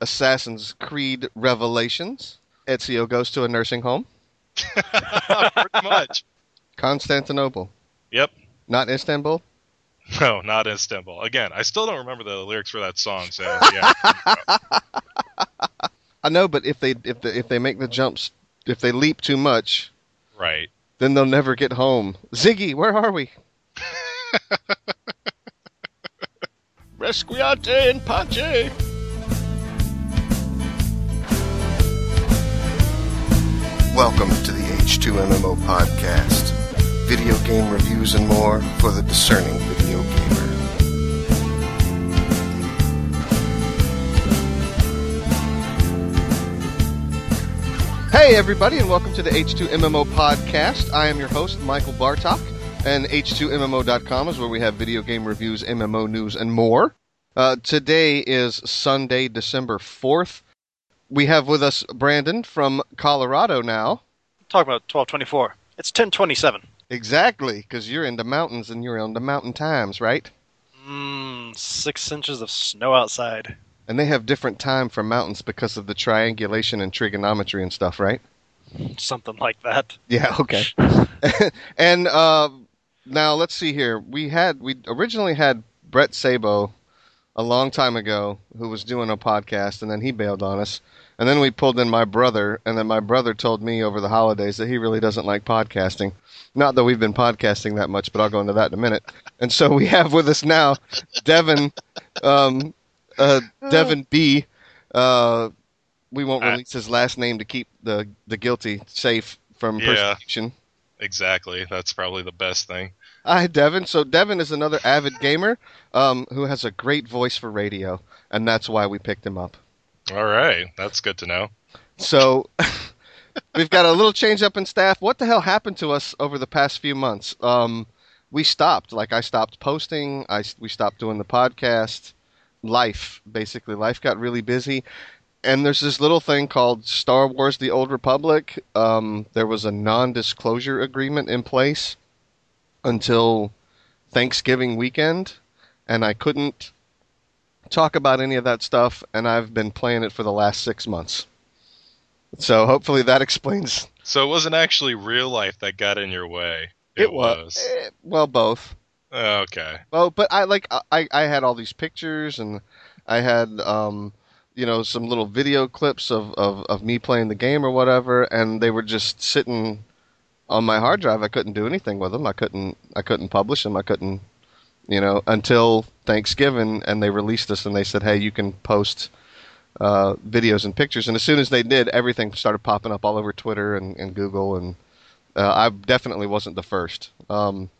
Assassin's Creed Revelations. Ezio goes to a nursing home. Pretty much. Constantinople. Yep. Not Istanbul? No, not Istanbul. Again, I still don't remember the lyrics for that song. So yeah. I know, but if they if they, if they make the jumps, if they leap too much, right. then they'll never get home. Ziggy, where are we? Resquiate in pace. Welcome to the H2MMO podcast. Video game reviews and more for the discerning video gamer. Hey, everybody, and welcome to the H2MMO podcast. I am your host, Michael Bartok, and H2MMO.com is where we have video game reviews, MMO news, and more. Uh, today is Sunday, December 4th. We have with us Brandon from Colorado now. Talk about 1224. It's 1027. Exactly, because you're in the mountains and you're on the mountain times, right? Mmm, six inches of snow outside. And they have different time for mountains because of the triangulation and trigonometry and stuff, right? Something like that. Yeah, okay. and uh, now let's see here. We had we originally had Brett Sabo a long time ago who was doing a podcast, and then he bailed on us. And then we pulled in my brother, and then my brother told me over the holidays that he really doesn't like podcasting. Not that we've been podcasting that much, but I'll go into that in a minute. And so we have with us now Devin, um, uh, Devin B. Uh, we won't Uh, release his last name to keep the the guilty safe from Yeah. persecution. Exactly. That's probably the best thing. Hi, Devin. So Devin is another avid gamer um, who has a great voice for radio, and that's why we picked him up. All right. That's good to know. So we've got a little change up in staff. What the hell happened to us over the past few months? Um, we stopped. Like I stopped posting. I we stopped doing the podcast. Life basically, life got really busy. And there's this little thing called Star Wars: The Old Republic. Um, there was a non-disclosure agreement in place until Thanksgiving weekend, and I couldn't talk about any of that stuff. And I've been playing it for the last six months. So hopefully that explains. So it wasn't actually real life that got in your way. It was eh, well both. Okay. Well, but I like I I had all these pictures and I had um you know some little video clips of of of me playing the game or whatever, and they were just sitting on my hard drive. I couldn't do anything with them. I couldn't I couldn't publish them. I couldn't you know until Thanksgiving, and they released us and they said, hey, you can post. Uh, videos and pictures, and as soon as they did, everything started popping up all over Twitter and, and Google, and uh, I definitely wasn't the first. Um,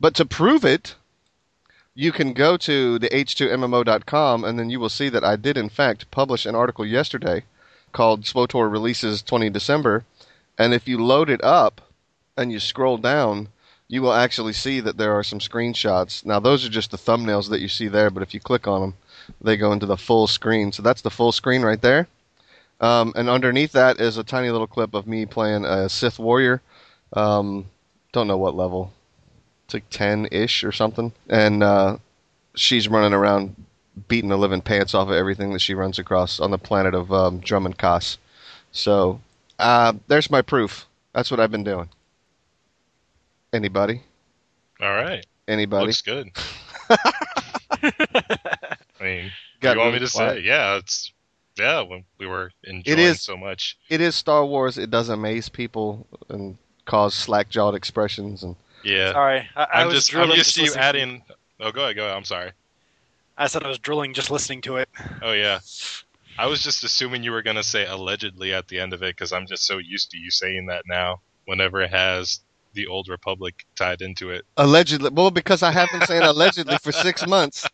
but to prove it, you can go to the h2mmo.com and then you will see that I did in fact publish an article yesterday called SWTOR releases 20 December. And if you load it up and you scroll down, you will actually see that there are some screenshots. Now those are just the thumbnails that you see there, but if you click on them, they go into the full screen. So that's the full screen right there. Um, and underneath that is a tiny little clip of me playing a Sith Warrior. Um, don't know what level it's like 10 ish or something. And uh, she's running around beating the living pants off of everything that she runs across on the planet of um, Dromund Kaas. So uh, there's my proof. That's what I've been doing. Anybody? All right. Anybody? Looks good. I mean, Got you want me to quiet. say? Yeah, it's yeah. When we were enjoying is- so much. It is Star Wars. It does amaze people and cause slack jawed expressions. And Yeah. Sorry. I, I I'm was just I'm used to you adding. Oh, go ahead. Go ahead. I'm sorry. I said I was drilling just listening to it. Oh yeah. I was just assuming you were gonna say allegedly at the end of it because I'm just so used to you saying that now. Whenever it has the old republic tied into it. allegedly, well, because I have been saying allegedly for six months.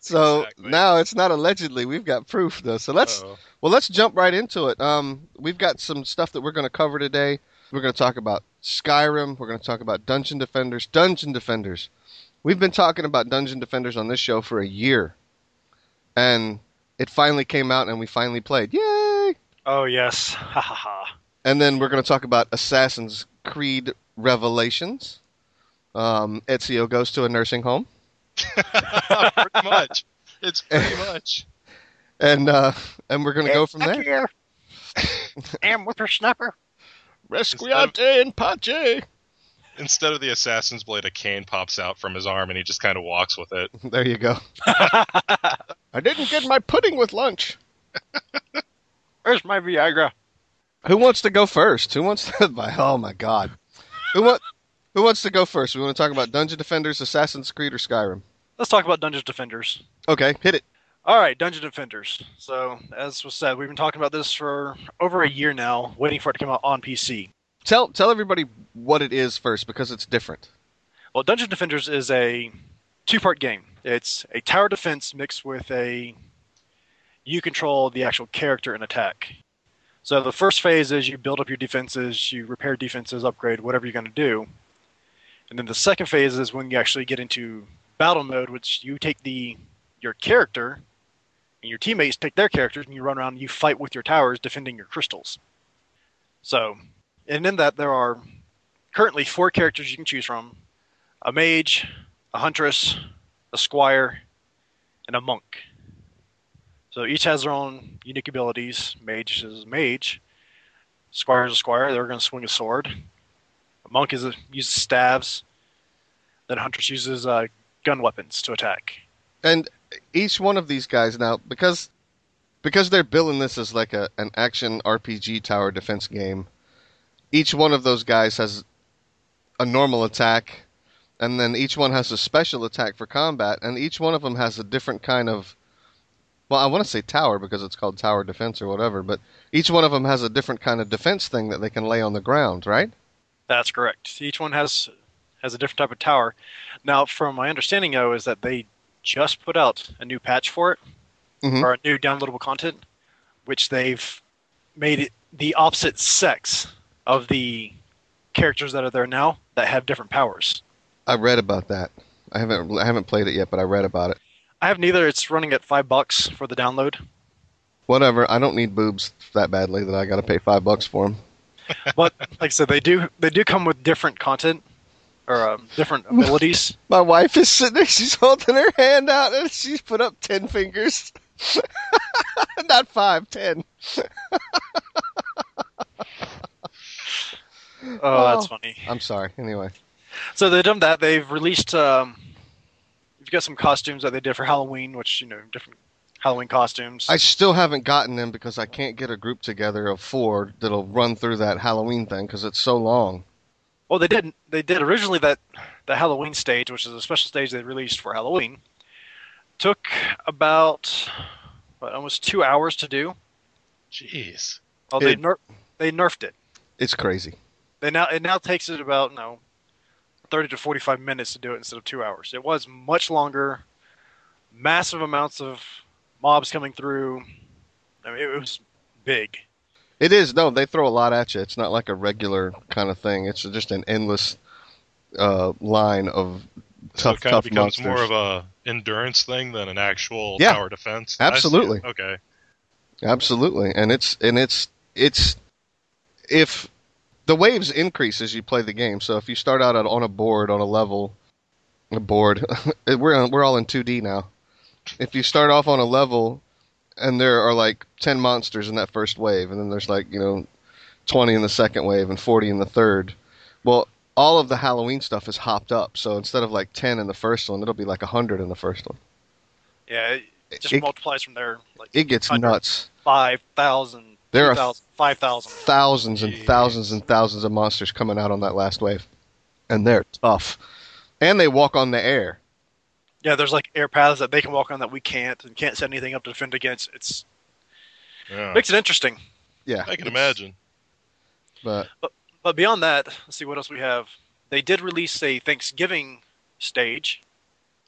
So Exactly. now it's not allegedly. We've got proof, though. So let's Uh-oh. Well, let's jump right into it. Um, we've got some stuff that we're going to cover today. We're going to talk about Skyrim. We're going to talk about Dungeon Defenders. Dungeon Defenders. We've been talking about Dungeon Defenders on this show for a year, and it finally came out, and we finally played. Yay! Oh yes. Ha ha ha. And then we're going to talk about Assassin's Creed Revelations. Um, Ezio goes to a nursing home. pretty much. It's pretty much. and uh, and we're gonna go from there. Here. Am whippersnapper. Resquiate in pace. Instead of the assassin's blade, a cane pops out from his arm, and he just kind of walks with it. There you go. I didn't get my pudding with lunch. Where's my Viagra? Who wants to go first? Who wants to? By oh my god, who want? Who wants to go first? We want to talk about Dungeon Defenders, Assassin's Creed, or Skyrim. Let's talk about Dungeon Defenders. Okay, hit it. All right, Dungeon Defenders. So, as was said, we've been talking about this for over a year now, waiting for it to come out on PC. Tell tell everybody what it is first because it's different. Well, Dungeon Defenders is a two-part game. It's a tower defense mixed with a you control the actual character and attack. So the first phase is you build up your defenses, you repair defenses, upgrade whatever you're going to do. And then the second phase is when you actually get into battle mode, which you take the your character and your teammates take their characters and you run around and you fight with your towers defending your crystals. So, and in that there are currently four characters you can choose from: a mage, a huntress, a squire, and a monk. So each has their own unique abilities. Mage is a mage. Squire is a squire. They're going to swing a sword. A monk is a, uses staves. Then a huntress uses uh, gun weapons to attack. And each one of these guys now, because because they're billing this as like a an action RPG tower defense game, each one of those guys has a normal attack, and then each one has a special attack for combat, and each one of them has a different kind of. Well, I want to say tower because it's called tower defense or whatever, but each one of them has a different kind of defense thing that they can lay on the ground, right? That's correct. Each one has has a different type of tower. Now, from my understanding, though, is that they just put out a new patch for it, Mhm. or a new downloadable content, which they've made it the opposite sex of the characters that are there now that have different powers. I read about that. I haven't I haven't played it yet, but I read about it. I have neither. It's running at five bucks for the download. Whatever. I don't need boobs that badly that I got to pay five bucks for them. But like I said, they do they do come with different content or um, different abilities. My wife is sitting there. She's holding her hand out, and she's put up ten fingers. Not five, ten. Oh, that's funny. I'm sorry. Anyway, So they've done that. They've released. Um, get some costumes that they did for Halloween, which you know different Halloween costumes. I still haven't gotten them because I can't get a group together of four that'll run through that Halloween thing because it's so long. Well, they didn't. They did originally that the Halloween stage, which is a special stage they released for Halloween, took about what, almost two hours to do. Jeez. Oh, they it, ner- they nerfed it. It's crazy. They now it now takes it about no. 30 to 45 minutes to do it instead of two hours. It was much longer, massive amounts of mobs coming through. I mean, it was big. It is no, they throw a lot at you. It's not like a regular kind of thing. It's just an endless uh, line of tough, so it tough becomes monsters. more of a endurance thing than an actual yeah. tower defense. Absolutely. Okay. Absolutely, and it's and it's it's if the waves increase as you play the game. So if you start out on a board on a level, a board, we're on, we're all in 2D now. If you start off on a level and there are like 10 monsters in that first wave and then there's like, you know, 20 in the second wave and 40 in the third. Well, all of the Halloween stuff is hopped up. So instead of like 10 in the first one, it'll be like 100 in the first one. Yeah, it just it, multiplies from there. Like it gets nuts. 5,000 there 2, are 5,000. Thousands and thousands and thousands of monsters coming out on that last wave. And they're tough. And they walk on the air. Yeah, there's like air paths that they can walk on that we can't and can't set anything up to defend against. It's yeah. makes it interesting. Yeah. I can imagine. But, but but beyond that, let's see what else we have. They did release a Thanksgiving stage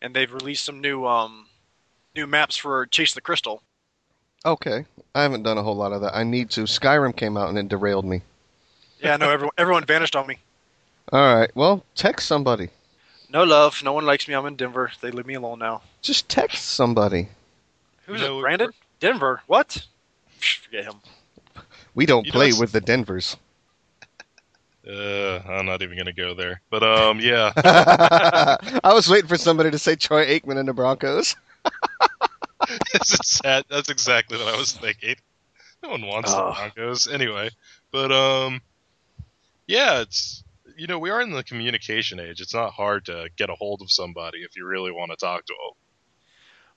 and they've released some new um new maps for Chase the Crystal okay, I haven't done a whole lot of that. I need to. Skyrim came out and it derailed me. Yeah, no, everyone everyone vanished on me. All right, well, text somebody. No love, no one likes me. I'm in Denver. They leave me alone now. Just text somebody. Who's No, it? Brandon? Denver? What? Forget him. We don't You play know, with the Denvers. Uh, I'm not even gonna go there. But um, yeah. I was waiting for somebody to say Troy Aikman and the Broncos. it's sad. That's exactly what I was thinking. No one wants Oh. the Broncos anyway. But um, yeah, it's you know we are in the communication age. It's not hard to get a hold of somebody if you really want to talk to them.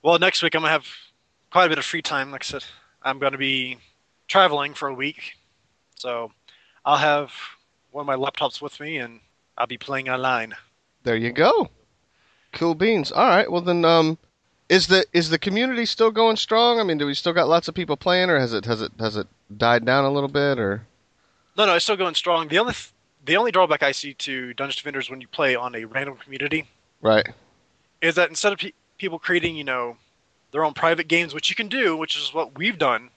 Well, next week I'm gonna have quite a bit of free time. Like I said, I'm gonna be traveling for a week, so I'll have one of my laptops with me, and I'll be playing online. There you go. Cool beans. All right. Well then, um, is the is the community still going strong? I mean, do we still got lots of people playing, or has it has it has it died down a little bit, or? No, no, it's still going strong. The only th- the only drawback I see to Dungeon Defenders when you play on a random community Right. is that instead of pe- people creating, you know, their own private games, which you can do, which is what we've done,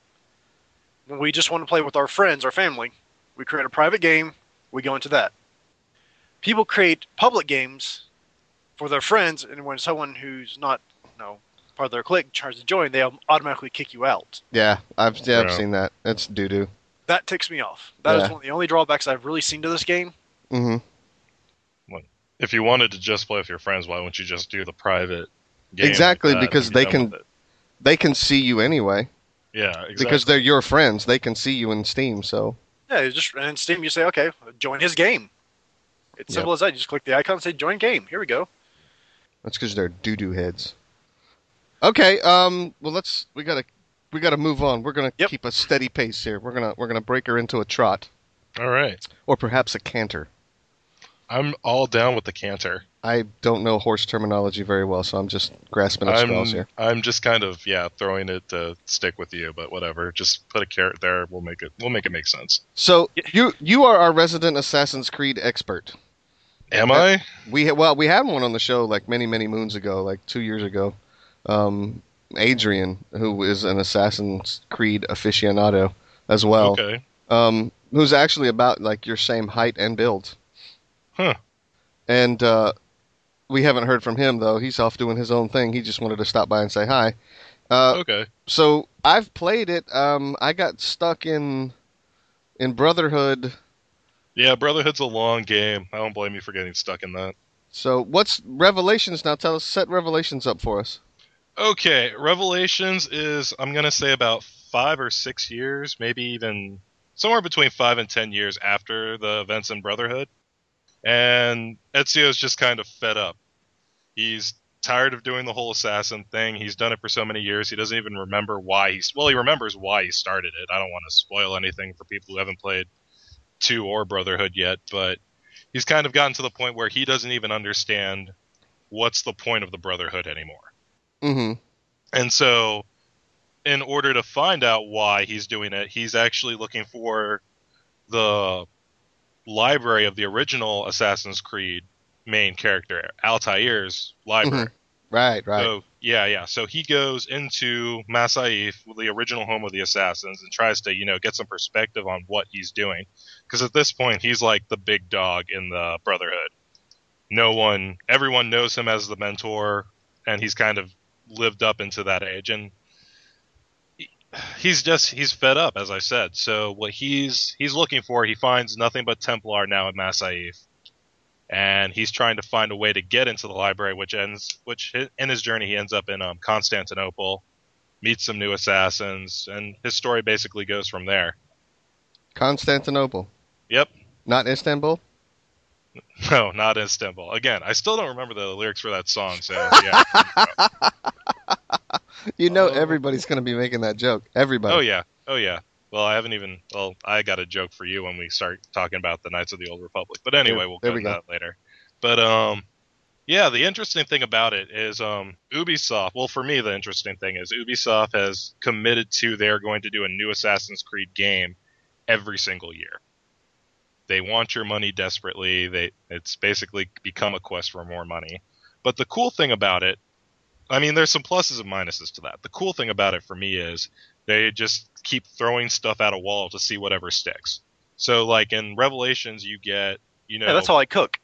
when we just want to play with our friends, our family, we create a private game, we go into that. People create public games for their friends, and when someone who's not, know, part of their clique tries to join, they automatically kick you out. Yeah, I've yeah, I've Yeah. seen that. It's doo doo. That ticks me off. That is Yeah. one of the only drawbacks I've really seen to this game. Mm-hmm. If you wanted to just play with your friends, why wouldn't you just do the private? Game Exactly, like that because they can- They can see you anyway Yeah, exactly. because they're your friends. They can see you in Steam. So Yeah, it's just in Steam you say, okay, join his game. It's Yep. simple as that. You just click the icon and say join game. Here we go. that's because they're doo doo heads. Okay. Um. Well, let's. We gotta. We gotta move on. We're gonna Yep. keep a steady pace here. We're gonna. We're gonna break her into a trot, All right, or perhaps a canter. I'm all down with the canter. I don't know horse terminology very well, so I'm just grasping at straws here. I'm just kind of yeah throwing it to stick with you, but whatever. Just put a carrot there. We'll make it. We'll make it make sense. So you you are our resident Assassin's Creed expert. Am I? We well we had one on the show like many many moons ago, like two years ago. Um, Adrian, who is an Assassin's Creed aficionado as well, okay. um, who's actually about like your same height and build. Huh. And uh, we haven't heard from him though. He's off doing his own thing. He just wanted to stop by and say hi. Uh, Okay. so I've played it. Um, I got stuck in in Brotherhood. Yeah, Brotherhood's a long game. I don't blame you for getting stuck in that. So what's Revelations now? Tell us, set Revelations up for us. Okay, Revelations is I'm gonna say about five or six years, maybe even somewhere between five and ten years after the events in Brotherhood, and Ezio's just kind of fed up. He's tired of doing the whole assassin thing. He's done it for so many years. He doesn't even remember why he's well. He remembers why he started it. I don't want to spoil anything for people who haven't played two or Brotherhood yet, but he's kind of gotten to the point where he doesn't even understand what's the point of the Brotherhood anymore. Mm-hmm. And so, in order to find out why he's doing it, he's actually looking for the library of the original Assassin's Creed main character, Altair's library. Right, right. So yeah, yeah. So he goes into Masyaf, the original home of the assassins, and tries to, you know, get some perspective on what he's doing. Because at this point, he's like the big dog in the Brotherhood. No one, everyone knows him as the mentor, and he's kind of lived up into that age. And he's just he's fed up, as I said. So what he's he's looking for, he finds nothing but Templar now at Masyaf and he's trying to find a way to get into the library, which ends, which in his journey he ends up in um, Constantinople, meets some new assassins, and his story basically goes from there. Constantinople, Yep. not Istanbul. No, not Istanbul. Again, I still don't remember the lyrics for that song, so yeah. You know, Oh. everybody's going to be making that joke. Everybody. oh yeah, oh yeah. Well, I haven't even. Well, I got a joke for you when we start talking about the Knights of the Old Republic. But anyway, There- we'll there go we to go. that later. But um, yeah, the interesting thing about it is um, Ubisoft. Well, for me, the interesting thing is Ubisoft has committed to they're going to do a new Assassin's Creed game every single year. They want your money desperately. They it's basically become a quest for more money. But the cool thing about it, I mean, there's some pluses and minuses to that. The cool thing about it for me is they just keep throwing stuff at a wall to see whatever sticks. So, like in Revelations, you get you know Yeah, that's how I cook.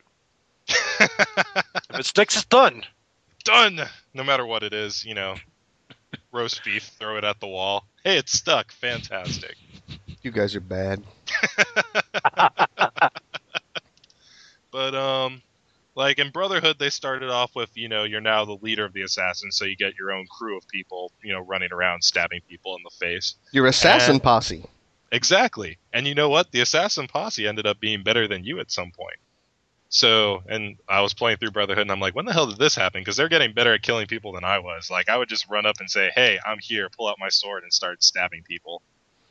If it sticks, it's done. done. No matter what it is, you know, roast beef, throw it at the wall. Hey, it's stuck. Fantastic. You guys are bad. But um, Like in Brotherhood, they started off with, you know, you're now the leader of the assassins, so you get your own crew of people, you know, running around stabbing people in the face. Your assassin And- posse. Exactly. And you know what? The assassin posse ended up being better than you at some point. So, and I was playing through Brotherhood, and I'm like, when the hell did this happen? Because they're getting better at killing people than I was. Like, I would just run up and say, hey, I'm here, pull out my sword, and start stabbing people.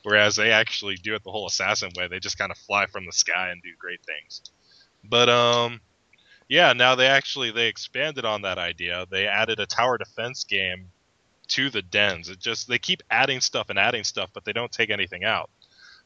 Whereas they actually do it the whole assassin way. They just kind of fly from the sky and do great things. But, um, yeah, now they actually, they expanded on that idea. They added a tower defense game to the dens. It just, they keep adding stuff and adding stuff, but they don't take anything out.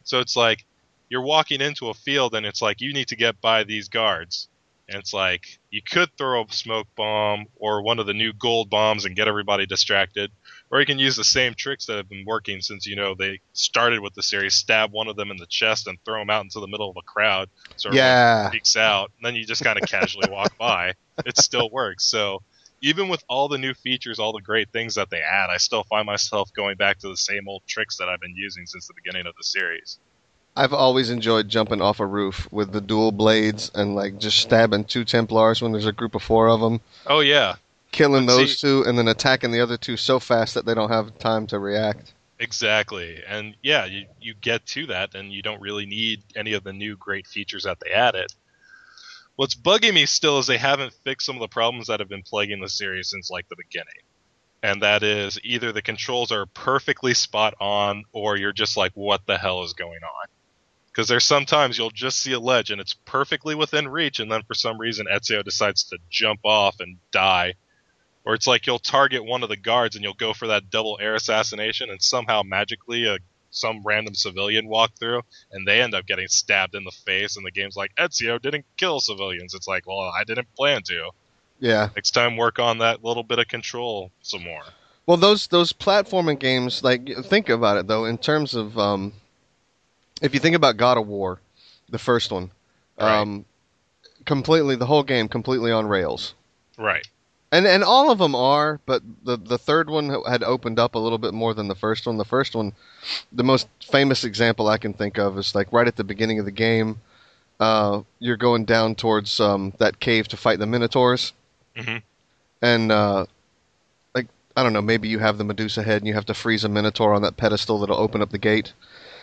So it's like you're walking into a field and it's like you need to get by these guards. And it's like you could throw a smoke bomb or one of the new gold bombs and get everybody distracted. Or you can use the same tricks that have been working since you know they started with the series, stab one of them in the chest and throw them out into the middle of a crowd so Yeah. peeks out. And then you just kind of casually walk by. It still works. So even with all the new features, all the great things that they add, I still find myself going back to the same old tricks that I've been using since the beginning of the series. I've always enjoyed jumping off a roof with the dual blades and like just stabbing two Templars when there's a group of four of them, Oh yeah, killing But those see- two, and then attacking the other two so fast that they don't have time to react. exactly. And yeah, you you get to that, and you don't really need any of the new great features that they added. What's bugging me still is they haven't fixed some of the problems that have been plaguing the series since like the beginning. And that is either the controls are perfectly spot on, or you're just like, what the hell is going on? Because there's sometimes you'll just see a ledge and it's perfectly within reach, and then for some reason Ezio decides to jump off and die. Or it's like you'll target one of the guards and you'll go for that double air assassination, and somehow magically a some random civilian walk through, and they end up getting stabbed in the face, and the game's like Ezio didn't kill civilians. It's like, well, I didn't plan to. Yeah. Next time, work on that little bit of control some more. Well, those those platforming games, like think about it though, in terms of um, if you think about God of War, the first one, um, completely the whole game completely on rails, Right. and and all of them are, but the the third one had opened up a little bit more than the first one. The first one, the most famous example I can think of is like right at the beginning of the game, uh, you're going down towards um, that cave to fight the Minotaurs Mhm. and uh, like I don't know, maybe you have the Medusa head and you have to freeze a Minotaur on that pedestal that'll open up the gate.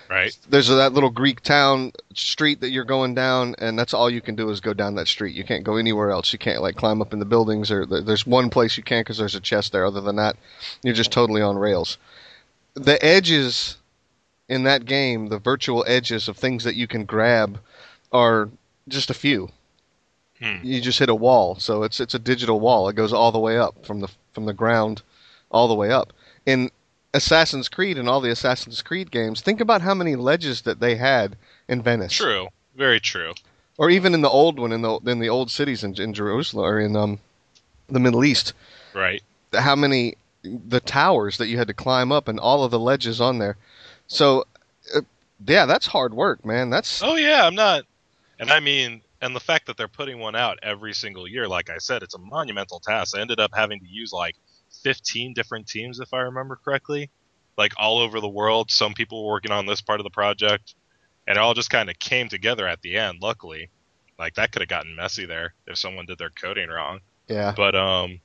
Right. There's that little Greek town street that you're going down, and that's all you can do is go down that street. You can't go anywhere else. You can't like climb up in the buildings, or there's one place you can because there's a chest there. Other than that, you're just totally on rails. The edges in that game, the virtual edges of things that you can grab, are just a few Hmm. you just hit a wall. So it's it's a digital wall. It goes all the way up from the from the ground all the way up. In Assassin's Creed and all the Assassin's Creed games, think about how many ledges that they had in Venice. True. Very true. Or even in the old one in the in the old cities in, in Jerusalem or in um the Middle East. Right. How many the towers that you had to climb up and all of the ledges on there. So uh, yeah, that's hard work, man. That's Oh yeah, I'm not. And I mean, and the fact that they're putting one out every single year, like I said, it's a monumental task. I ended up having to use like 15 different teams, if I remember correctly, like all over the world. Some people were working on this part of the project, and it all just kind of came together at the end. Luckily, like that could have gotten messy there if someone did their coding wrong. yeah. But um,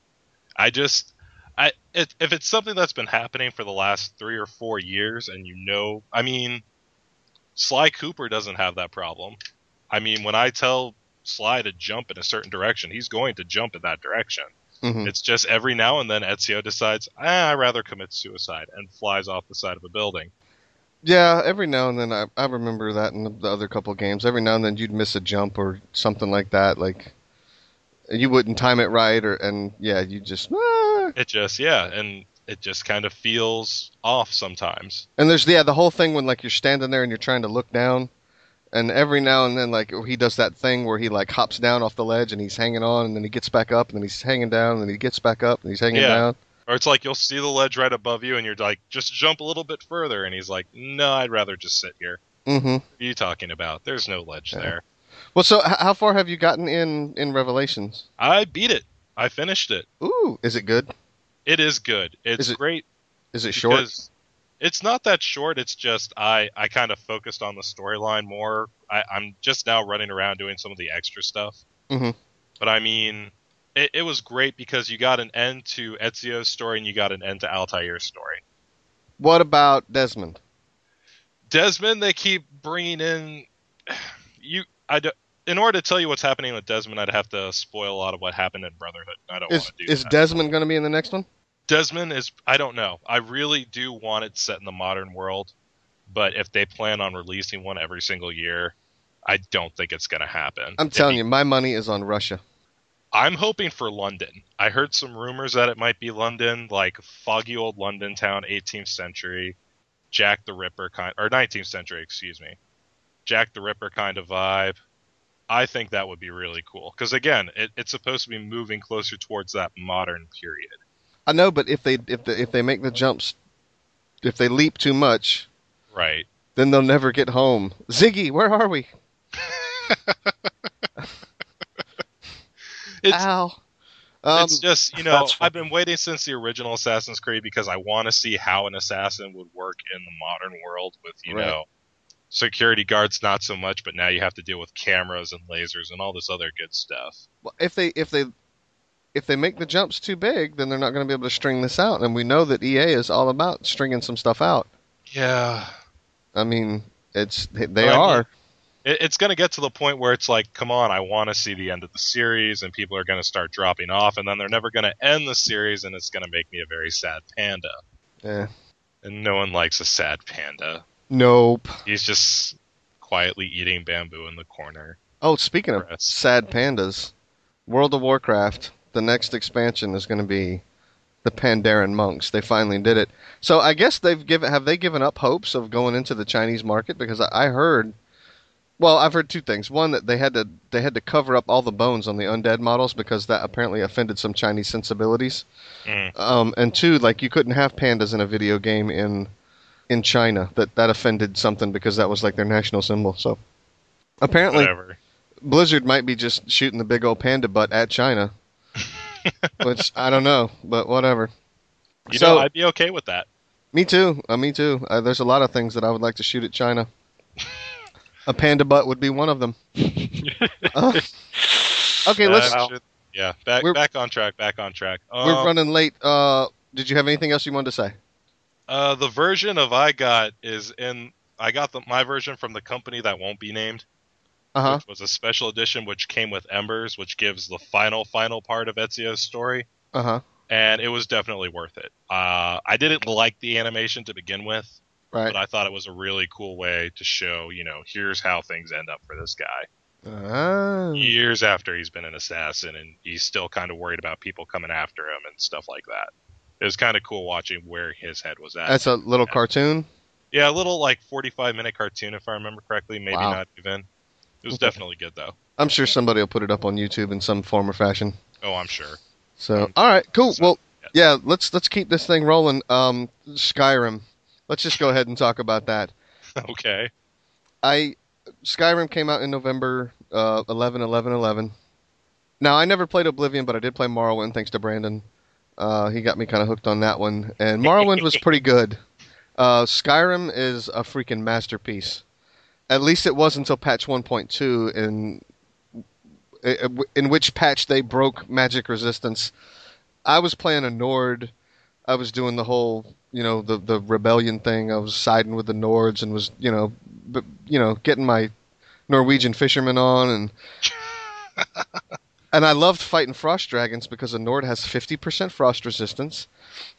I just, I it, if it's something that's been happening for the last three or four years, and you know, I mean, Sly Cooper doesn't have that problem. I mean, when I tell Sly to jump in a certain direction, he's going to jump in that direction. Mhm. It's just every now and then Ezio decides, ah, I'd rather commit suicide and flies off the side of a building. Yeah, every now and then I, I remember that in the, the other couple games. Every now and then you'd miss a jump or something like that. Like you wouldn't time it right, or and yeah, you just ah. It just, yeah, and it just kind of feels off sometimes. and there's yeah the whole thing when like you're standing there and you're trying to look down, and every now and then like he does that thing where he like hops down off the ledge and he's hanging on, and then he gets back up, and then he's hanging down, and then he gets back up, and he's hanging Yeah. down. Or it's like you'll see the ledge right above you, and you're like, just jump a little bit further. And he's like, no, I'd rather just sit here. Mm-hmm. What are you talking about? There's no ledge Yeah. there. Well, so h- how far have you gotten in in Revelations? I beat it. I finished it. Ooh, is it good? It is good. It's Is it great Is it short? It's not that short. It's just I I kind of focused on the storyline more. I, I'm just now running around doing some of the extra stuff. Mhm. But I mean, it, it was great because you got an end to Ezio's story and you got an end to Altair's story. What about Desmond? Desmond, they keep bringing in. You, I do, in order to tell you what's happening with Desmond, I'd have to spoil a lot of what happened in Brotherhood. I don't Is want to do is that. Desmond going to be in the next one? Desmond is. I don't know. I really do want it set in the modern world, but if they plan on releasing one every single year, I don't think it's going to happen. I'm telling you, my money is on Russia. I'm hoping for London. I heard some rumors that it might be London, like foggy old London town, 18th century, Jack the Ripper kind, or 19th century, excuse me, Jack the Ripper kind of vibe. I think that would be really cool because again, it, it's supposed to be moving closer towards that modern period. I know, but if they if the, if they make the jumps, if they leap too much, Right. then they'll never get home. Ziggy, where are we? It's Ow. Um, it's just you know. I've been waiting since the original Assassin's Creed because I want to see how an assassin would work in the modern world with you Right. know security guards not so much, but now you have to deal with cameras and lasers and all this other good stuff. Well, if they if they if they make the jumps too big, then they're not going to be able to string this out. And we know that EA is all about stringing some stuff out. Yeah, I mean, it's they I mean, are. it's going to get to the point where it's like, come on, I want to see the end of the series, and people are going to start dropping off, and then they're never going to end the series, and it's going to make me a very sad panda. Yeah. And no one likes a sad panda. Nope. He's just quietly eating bamboo in the corner. Oh, speaking of sad pandas, World of Warcraft, the next expansion is going to be the Pandaren monks. They finally did it. So I guess they've given have they given up hopes of going into the Chinese market because I, I heard well, I've heard two things. One that they had to they had to cover up all the bones on the undead models because that apparently offended some Chinese sensibilities. Mm. Um, and two, like you couldn't have pandas in a video game in in China. That that offended something because that was like their national symbol. So apparently Whatever. Blizzard might be just shooting the big old panda butt at China, which I don't know, but whatever. You so know, I'd be okay with that. me too. Uh, me too. Uh, there's a lot of things that I would like to shoot at China. a panda butt would be one of them. Uh, okay, Uh, let's. yeah, back back on track. Back on track. We're Um, running late. Uh, did you have anything else you wanted to say? Uh, the version of I got is in. I got the, my version from the company that won't be named, Uh huh. which was a special edition which came with Embers, which gives the final final part of Ezio's story, Uh huh. and it was definitely worth it. Uh, I didn't like the animation to begin with, Right. but I thought it was a really cool way to show, you know, here's how things end up for this guy. Ah. Years after he's been an assassin, and he's still kind of worried about people coming after him and stuff like that. It was kind of cool watching where his head was at. That's a little cartoon. Yeah, a little like 45 minute cartoon, if I remember correctly. Maybe Wow. not even. It was Okay. definitely good, though. I'm sure somebody will put it up on YouTube in some form or fashion. Oh, I'm sure. So, Um, all right, cool. Well, yeah. yeah, let's let's keep this thing rolling. Um, Skyrim. Let's just go ahead and talk about that. okay. I Skyrim came out in November uh, 11, 11, 11. Now I never played Oblivion, but I did play Morrowind thanks to Brandon. Uh, he got me kind of hooked on that one, and Morrowind was pretty good. Uh, Skyrim is a freaking masterpiece. At least it was until patch 1.2, in in which patch they broke magic resistance. I was playing a Nord. I was doing the whole, you know, the the rebellion thing. I was siding with the Nords and was, you know, you know, getting my Norwegian fishermen on and and I loved fighting frost dragons because a Nord has 50% frost resistance.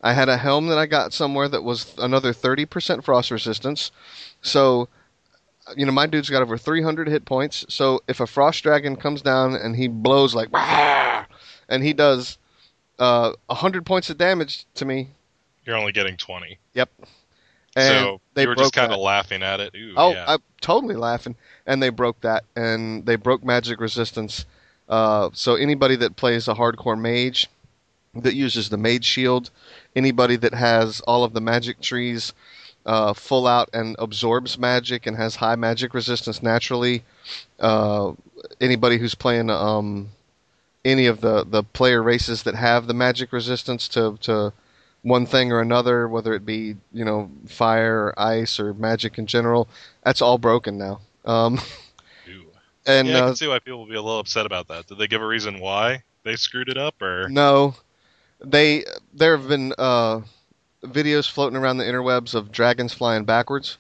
I had a helm that I got somewhere that was another 30% frost resistance. So, you know, my dude's got over 300 hit points. So if a frost dragon comes down and he blows like, "Wah!" and he does uh, 100 points of damage to me, You're only getting 20. Yep. and so they you were just kind of laughing at it. Ooh, Oh, yeah. I'm totally laughing. And they broke that, and they broke magic resistance. Uh, so anybody that plays a hardcore mage that uses the mage shield, anybody that has all of the magic trees uh, full out and absorbs magic and has high magic resistance naturally, uh, anybody who's playing um, any of the, the player races that have the magic resistance to, to one thing or another, whether it be you know fire or ice or magic in general, that's all broken now. Um, And yeah, I uh, can see why people will be a little upset about that. Did they give a reason why they screwed it up, or No, they there have been uh, videos floating around the interwebs of dragons flying backwards.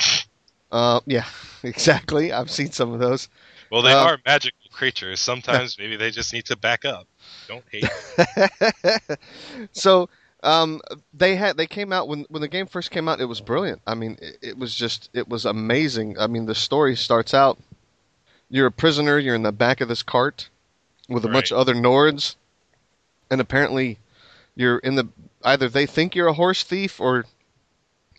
Uh, yeah, exactly. I've seen some of those. well, they uh, are magical creatures. Sometimes maybe they just need to back up. Don't hate. so um, they had they came out when when the game first came out. It was brilliant. I mean, it, it was just it was amazing. I mean, the story starts out. You're a prisoner. You're in the back of this cart with a bunch of other Nords, and apparently, you're in the either they think you're a horse thief or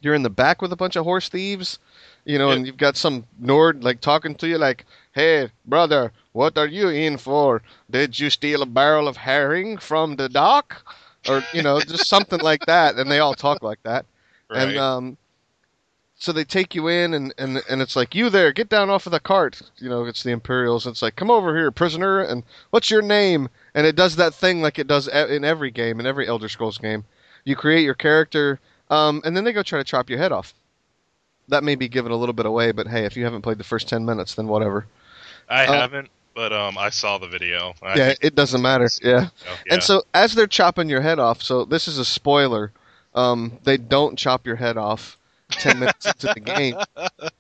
you're in the back with a bunch of horse thieves. You know, Yeah. and you've got some Nord like talking to you like, "Hey, brother, what are you in for? Did you steal a barrel of herring from the dock?" Or you know, just something like that. And they all talk like that. Right? And um, so they take you in, and, and and it's like, "You there, get down off of the cart." You know, it's the Imperials. It's like, "Come over here, prisoner." And what's your name? And it does that thing like it does in every game, in every Elder Scrolls game. You create your character, um, and then they go try to chop your head off. That may be giving a little bit away, but hey, if you haven't played the first ten minutes, then whatever. I uh, haven't, but um, I saw the video. I yeah, it doesn't matter. Yeah. oh, yeah. And so as they're chopping your head off, so this is a spoiler. Um, they don't chop your head off ten minutes into the game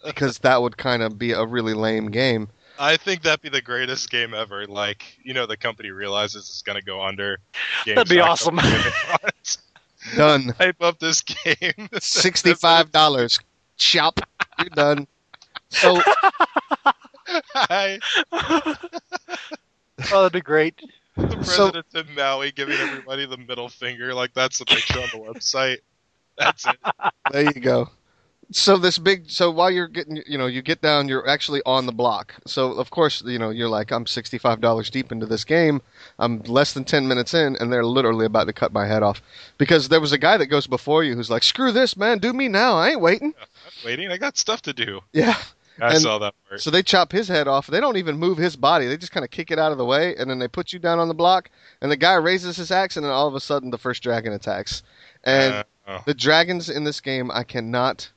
because that would kind of be a really lame game. I think that'd be the greatest game ever. Like, you know, the company realizes it's gonna go under. Games That'd be awesome. gonna win it. Done. Hype up this game. Sixty-five dollars. Chop. You're done. So Hi, Oh, that'd be great. the So- president in Maui giving everybody the middle finger. Like that's the picture on the website. That's it. there you go. So this big, so while you're getting, you know, you get down, you're actually on the block. So of course, you know, you're like, I'm sixty-five dollars deep into this game. I'm less than ten minutes in, and they're literally about to cut my head off because there was a guy that goes before you who's like, "Screw this, man, do me now. I ain't waiting." I'm waiting. I got stuff to do. Yeah. I And- saw that part. So they chop his head off. They don't even move his body. They just kind of kick it out of the way, and then they put you down on the block. And the guy raises his axe, and then all of a sudden, the first dragon attacks. And Uh, oh. the dragons in this game, I cannot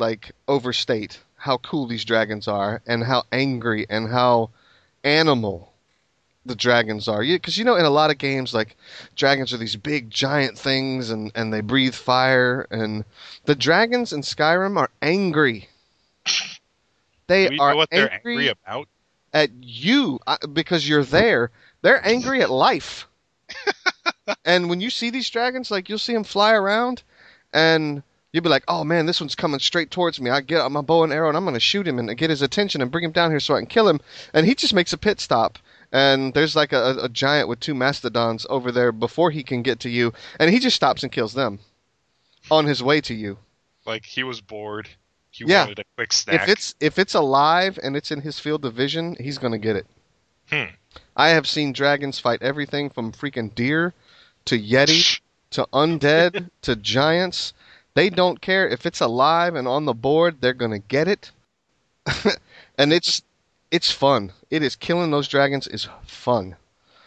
like overstate how cool these dragons are, and how angry and how animal the dragons are. Because you know, in a lot of games, like dragons are these big giant things, and and they breathe fire. And the dragons in Skyrim are angry. They are know what they're angry, angry about? at you uh, because you're there. They're angry at life. and when you see these dragons, like you'll see them fly around, and you'll be like, "Oh man, this one's coming straight towards me." I get out my bow and arrow, and I'm going to shoot him and get his attention and bring him down here so I can kill him. And he just makes a pit stop. And there's like a, a giant with two mastodons over there before he can get to you, and he just stops and kills them on his way to you. Like he was bored. He Yeah. wanted a quick snack. If it's if it's alive and it's in his field of vision, he's going to get it. Hmm. I have seen dragons fight everything from freaking deer to yeti to undead to giants. They don't care if it's alive and on the board, they're going to get it. and it's it's fun. It is killing those dragons is fun.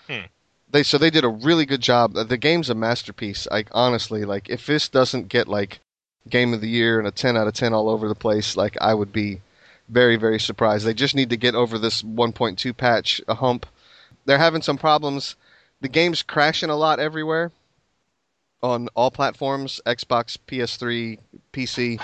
Hmm. They so they did a really good job. The game's a masterpiece. Like honestly, like if this doesn't get like game of the year and a 10 out of 10 all over the place, like I would be very very surprised. They just need to get over this 1.2 patch a hump. They're having some problems. The game's crashing a lot everywhere on all platforms, Xbox, PS3, PC.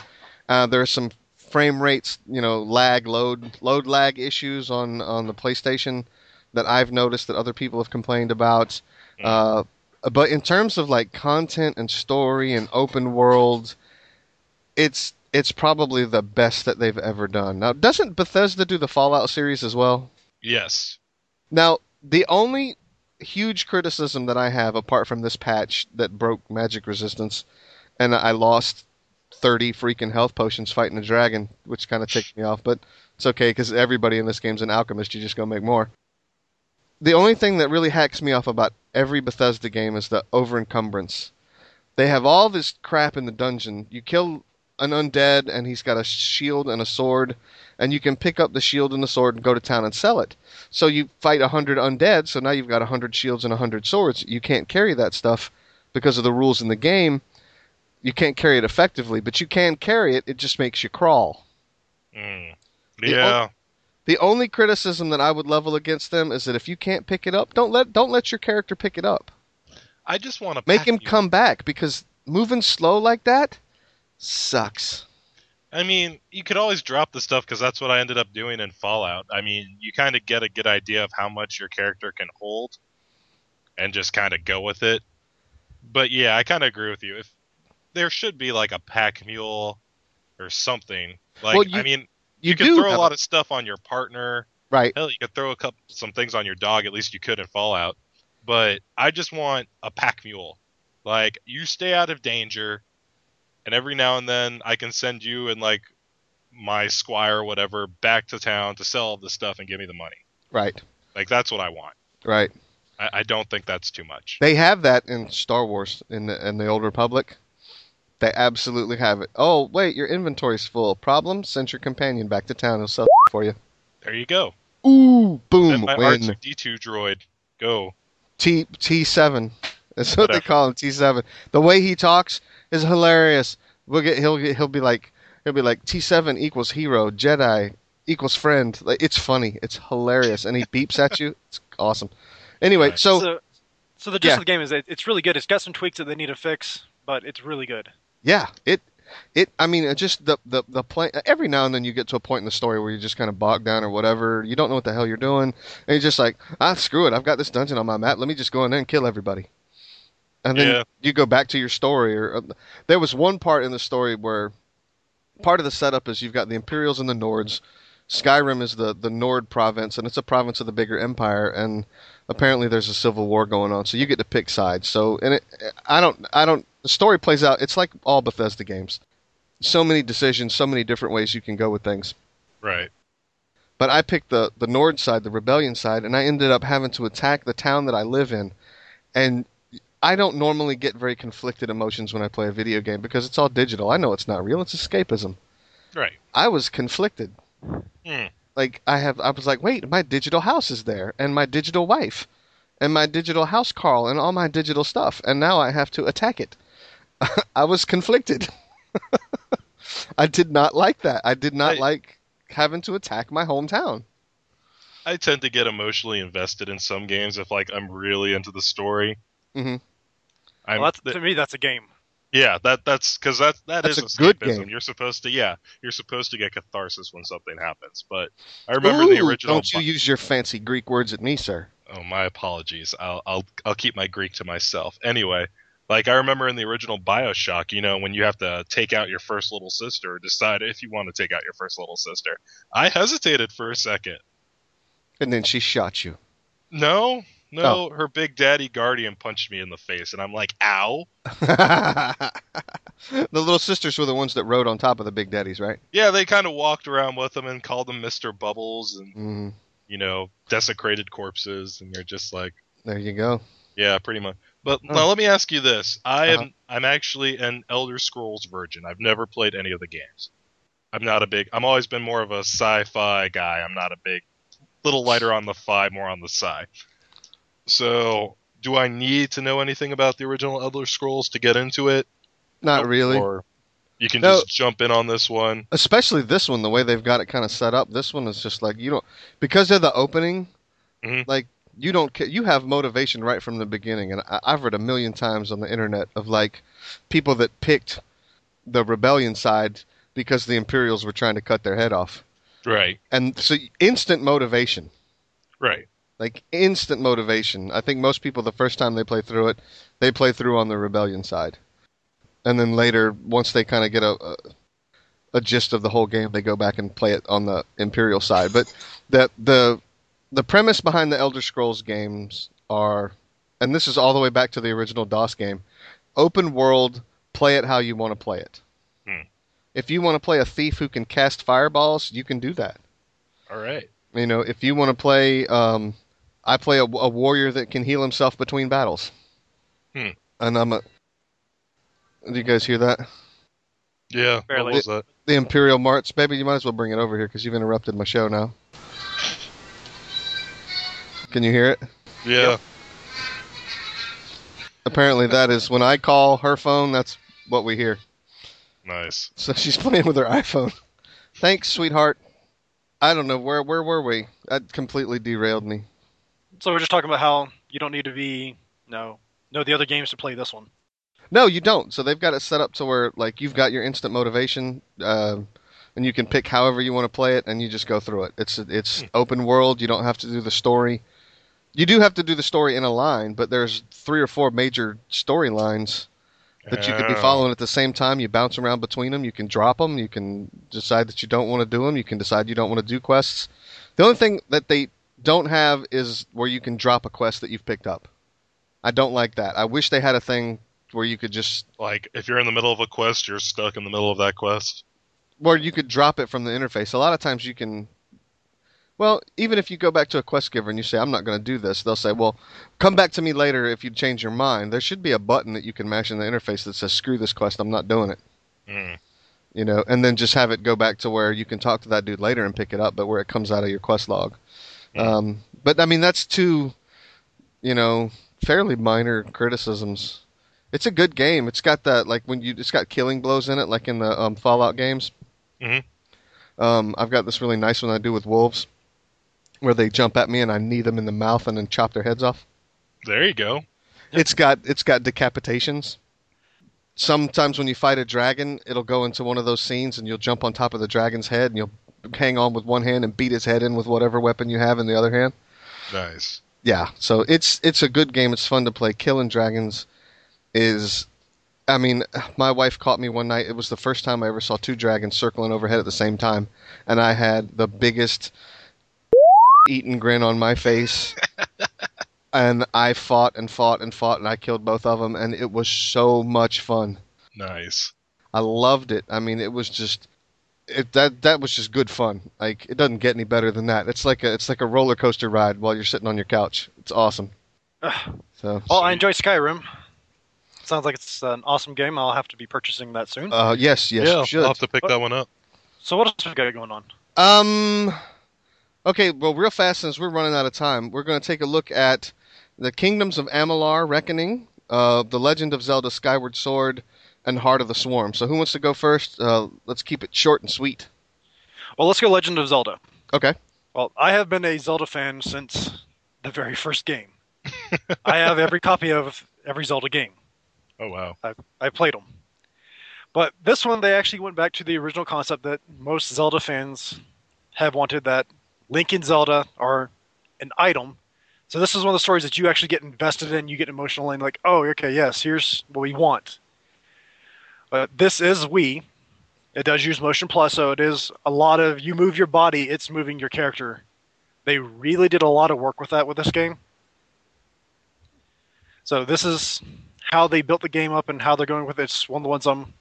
Uh, there are some frame rates, you know, lag, load, load lag issues on on the PlayStation that I've noticed that other people have complained about. Uh, but in terms of like content and story and open world, it's it's probably the best that they've ever done. Now, doesn't Bethesda do the Fallout series as well? yes. Now, the only huge criticism that I have, apart from this patch that broke magic resistance, and I lost 30 freaking health potions fighting a dragon, which kind of ticked me off, but it's okay because everybody in this game's an alchemist. You just go make more. The only thing that really hacks me off about every Bethesda game is the over encumbrance. They have all this crap in the dungeon. You kill an undead, and he's got a shield and a sword, and you can pick up the shield and the sword and go to town and sell it. So you fight a hundred undead, so now you've got a hundred shields and a hundred swords. You can't carry that stuff because of the rules in the game. You can't carry it effectively, but you can carry it. It just makes you crawl. Mm. Yeah. The only criticism that I would level against them is that if you can't pick it up, don't let don't let your character pick it up. I just want to Make him come back because moving slow like that sucks. I mean, you could always drop the stuff because that's what I ended up doing in Fallout. I mean, you kind of get a good idea of how much your character can hold, and just kind of go with it. But yeah, I kind of agree with you. If there should be like a pack mule or something, like Well, you- I mean, You, you, could throw a lot of stuff on your partner. right. Hell, you could throw a couple some things on your dog. At least you could in Fallout. But I just want a pack mule. Like you stay out of danger, and every now and then I can send you and like my squire or whatever back to town to sell all the stuff and give me the money. Right. Like that's what I want. Right. I, I don't think that's too much. They have that in Star Wars in the in the Old Republic. They absolutely have it. Oh wait, your inventory's full. Problem? Send your companion back to town. He'll sell for you. There you go. Ooh, boom, Send my. R2D2 droid. Go. T T seven. That's what they call him. T seven. The way he talks is hilarious. We'll get he'll get, he'll be like he'll be like T seven equals hero, Jedi equals friend. Like it's funny. It's hilarious, and he beeps at you. It's awesome. Anyway, Right. so so, so the gist yeah. of the game is that it's really good. It's got some tweaks that they need to fix, but it's really good. Yeah, it it I mean it just the the the play every now and then you get to a point in the story where you just kind of bogged down or whatever. You don't know what the hell you're doing. And you're just like, "Ah, screw it. I've got this dungeon on my map. Let me just go in there and kill everybody." And then Yeah. you go back to your story or uh, there was one part in the story where part of the setup is you've got the Imperials and the Nords. Skyrim is the the Nord province and it's a province of the bigger empire and apparently there's a civil war going on so you get to pick sides so and it i don't i don't the story plays out it's like all bethesda games so many decisions so many different ways you can go with things Right. but i picked the the nord side the rebellion side and i ended up having to attack the town that i live in and i don't normally get very conflicted emotions when i play a video game because it's all digital i know it's not real it's escapism Right. i was conflicted Hmm. like I have I was like, wait, my digital house is there and my digital wife and my digital house Carl and all my digital stuff and now I have to attack it. I was conflicted. I did not like that. I did not I- like having to attack my hometown. I tend to get emotionally invested in some games if like I'm really into the story. Mhm. I'm, Well, that's, th- to me, that's a game. yeah, that that's because that that That's is a good game. You're supposed to yeah, you're supposed to get catharsis when something happens. But I remember the original. Don't you use your fancy Greek words at me, sir. Oh, my apologies. I'll I'll I'll keep my Greek to myself. Anyway, like I remember in the original BioShock, you know, when you have to take out your first little sister, or decide if you want to take out your first little sister. I hesitated for a second. And then she shot you. No, no, Oh. her big daddy guardian punched me in the face, and I'm like, ow. the little sisters were the ones that rode on top of the big daddies, right? Yeah, they kind of walked around with them and called them Mr. Bubbles and, hmm you know, desecrated corpses, and you're just like, There you go. yeah, pretty much. But Oh. now let me ask you this: I am Uh-huh. I'm actually an Elder Scrolls virgin. I've never played any of the games. I'm not a big. I'm always been more of a sci-fi guy. I'm not a big, little lighter on the fi, more on the sci. So, do I need to know anything about the original Elder Scrolls to get into it? Not really. Or you can No. just jump in on this one. especially this one the way they've got it kind of set up this one is just like you don't because of the opening Mhm. like you don't you have motivation right from the beginning and I, i've read a million times on the internet of like people that picked the rebellion side because the imperials were trying to cut their head off Right. and so instant motivation Right. Like instant motivation. I think most people the first time they play through it they play through on the rebellion side. And then later once they kind of get a, a a gist of the whole game they go back and play it on the imperial side. But the the the premise behind the elder scrolls games are and this is all the way back to the original dos game open world play it how you want to play it. Hmm. if you want to play a thief who can cast fireballs you can do that. All right. you know, if you want to play, um, I play a, a warrior that can heal himself between battles. Hmm. And I'm a. Do you guys hear that? Yeah. Barely. What was that? The Imperial March, baby. You might as well bring it over here because you've interrupted my show now. Can you hear it? Yeah. Apparently, that is when I call her phone. That's what we hear. Nice. So she's playing with her iPhone. Thanks, sweetheart. I don't know where where were we? That completely derailed me. So we're just talking about how you don't need to be no know the other games to play this one. No, you don't. So they've got it set up to where like you've got your instant motivation, uh, and you can pick however you want to play it, and you just go through it. It's it's open world. You don't have to do the story. You do have to do the story in a line, but there's three or four major storylines that you could be Oh. following at the same time. You bounce around between them. You can drop them. You can decide that you don't want to do them. You can decide you don't want to do quests. The only thing that they don't have is where you can drop a quest that you've picked up. I don't like that. I wish they had a thing where you could just Like if you're in the middle of a quest, you're stuck in the middle of that quest. where you could drop it from the interface. A lot of times you can. Well, even if you go back to a quest giver and you say, "I'm not going to do this," they'll say, "Well, come back to me later if you change your mind." There should be a button that you can mash in the interface that says, "Screw this quest, I'm not doing it." Mm. You know, and then just have it go back to where you can talk to that dude later and pick it up, but where it comes out of your quest log. Um, but I mean, that's two, you know, fairly minor criticisms. It's a good game. It's got that like when you it's got killing blows in it, like in the um, Fallout games. Mhm. Um, I've got this really nice one I do with wolves, where they jump at me and I knee them in the mouth and then chop their heads off. There you go. It's got it's got decapitations. Sometimes when you fight a dragon, it'll go into one of those scenes and you'll jump on top of the dragon's head and you'll hang on with one hand and beat his head in with whatever weapon you have in the other hand. Nice. Yeah, so it's it's a good game. It's fun to play. Killing dragons is I mean, my wife caught me one night. It was the first time I ever saw two dragons circling overhead at the same time, and I had the biggest eaten grin on my face. and I fought and fought and fought, and I killed both of them, and it was so much fun. Nice. I loved it. I mean, it was just it that that was just good fun. Like it doesn't get any better than that. It's like a it's like a roller coaster ride while you're sitting on your couch. It's awesome. Ugh. So Well, I enjoy Skyrim. Sounds like it's an awesome game. I'll have to be purchasing that soon. uh, yes, yes, yeah, you should. I'll have to pick that one up. so what else we got going on? Um. Okay, well, real fast since we're running out of time, we're going to take a look at the Kingdoms of Amalur: Reckoning, uh, The Legend of Zelda: Skyward Sword, and Heart of the Swarm. So, who wants to go first? Uh, let's keep it short and sweet. Well, let's go Legend of Zelda. Okay. Well, I have been a Zelda fan since the very first game. I have every copy of every Zelda game. Oh wow. I I played them. But this one, they actually went back to the original concept that most Zelda fans have wanted that Link and Zelda are an item. So this is one of the stories that you actually get invested in, you get emotional and like, oh, okay, yes, here's what we want. But this is Wii. It does use Motion Plus, so it is a lot of you move your body, it's moving your character. They really did a lot of work with that with this game. So this is how they built the game up and how they're going with it. It's one of the ones I'm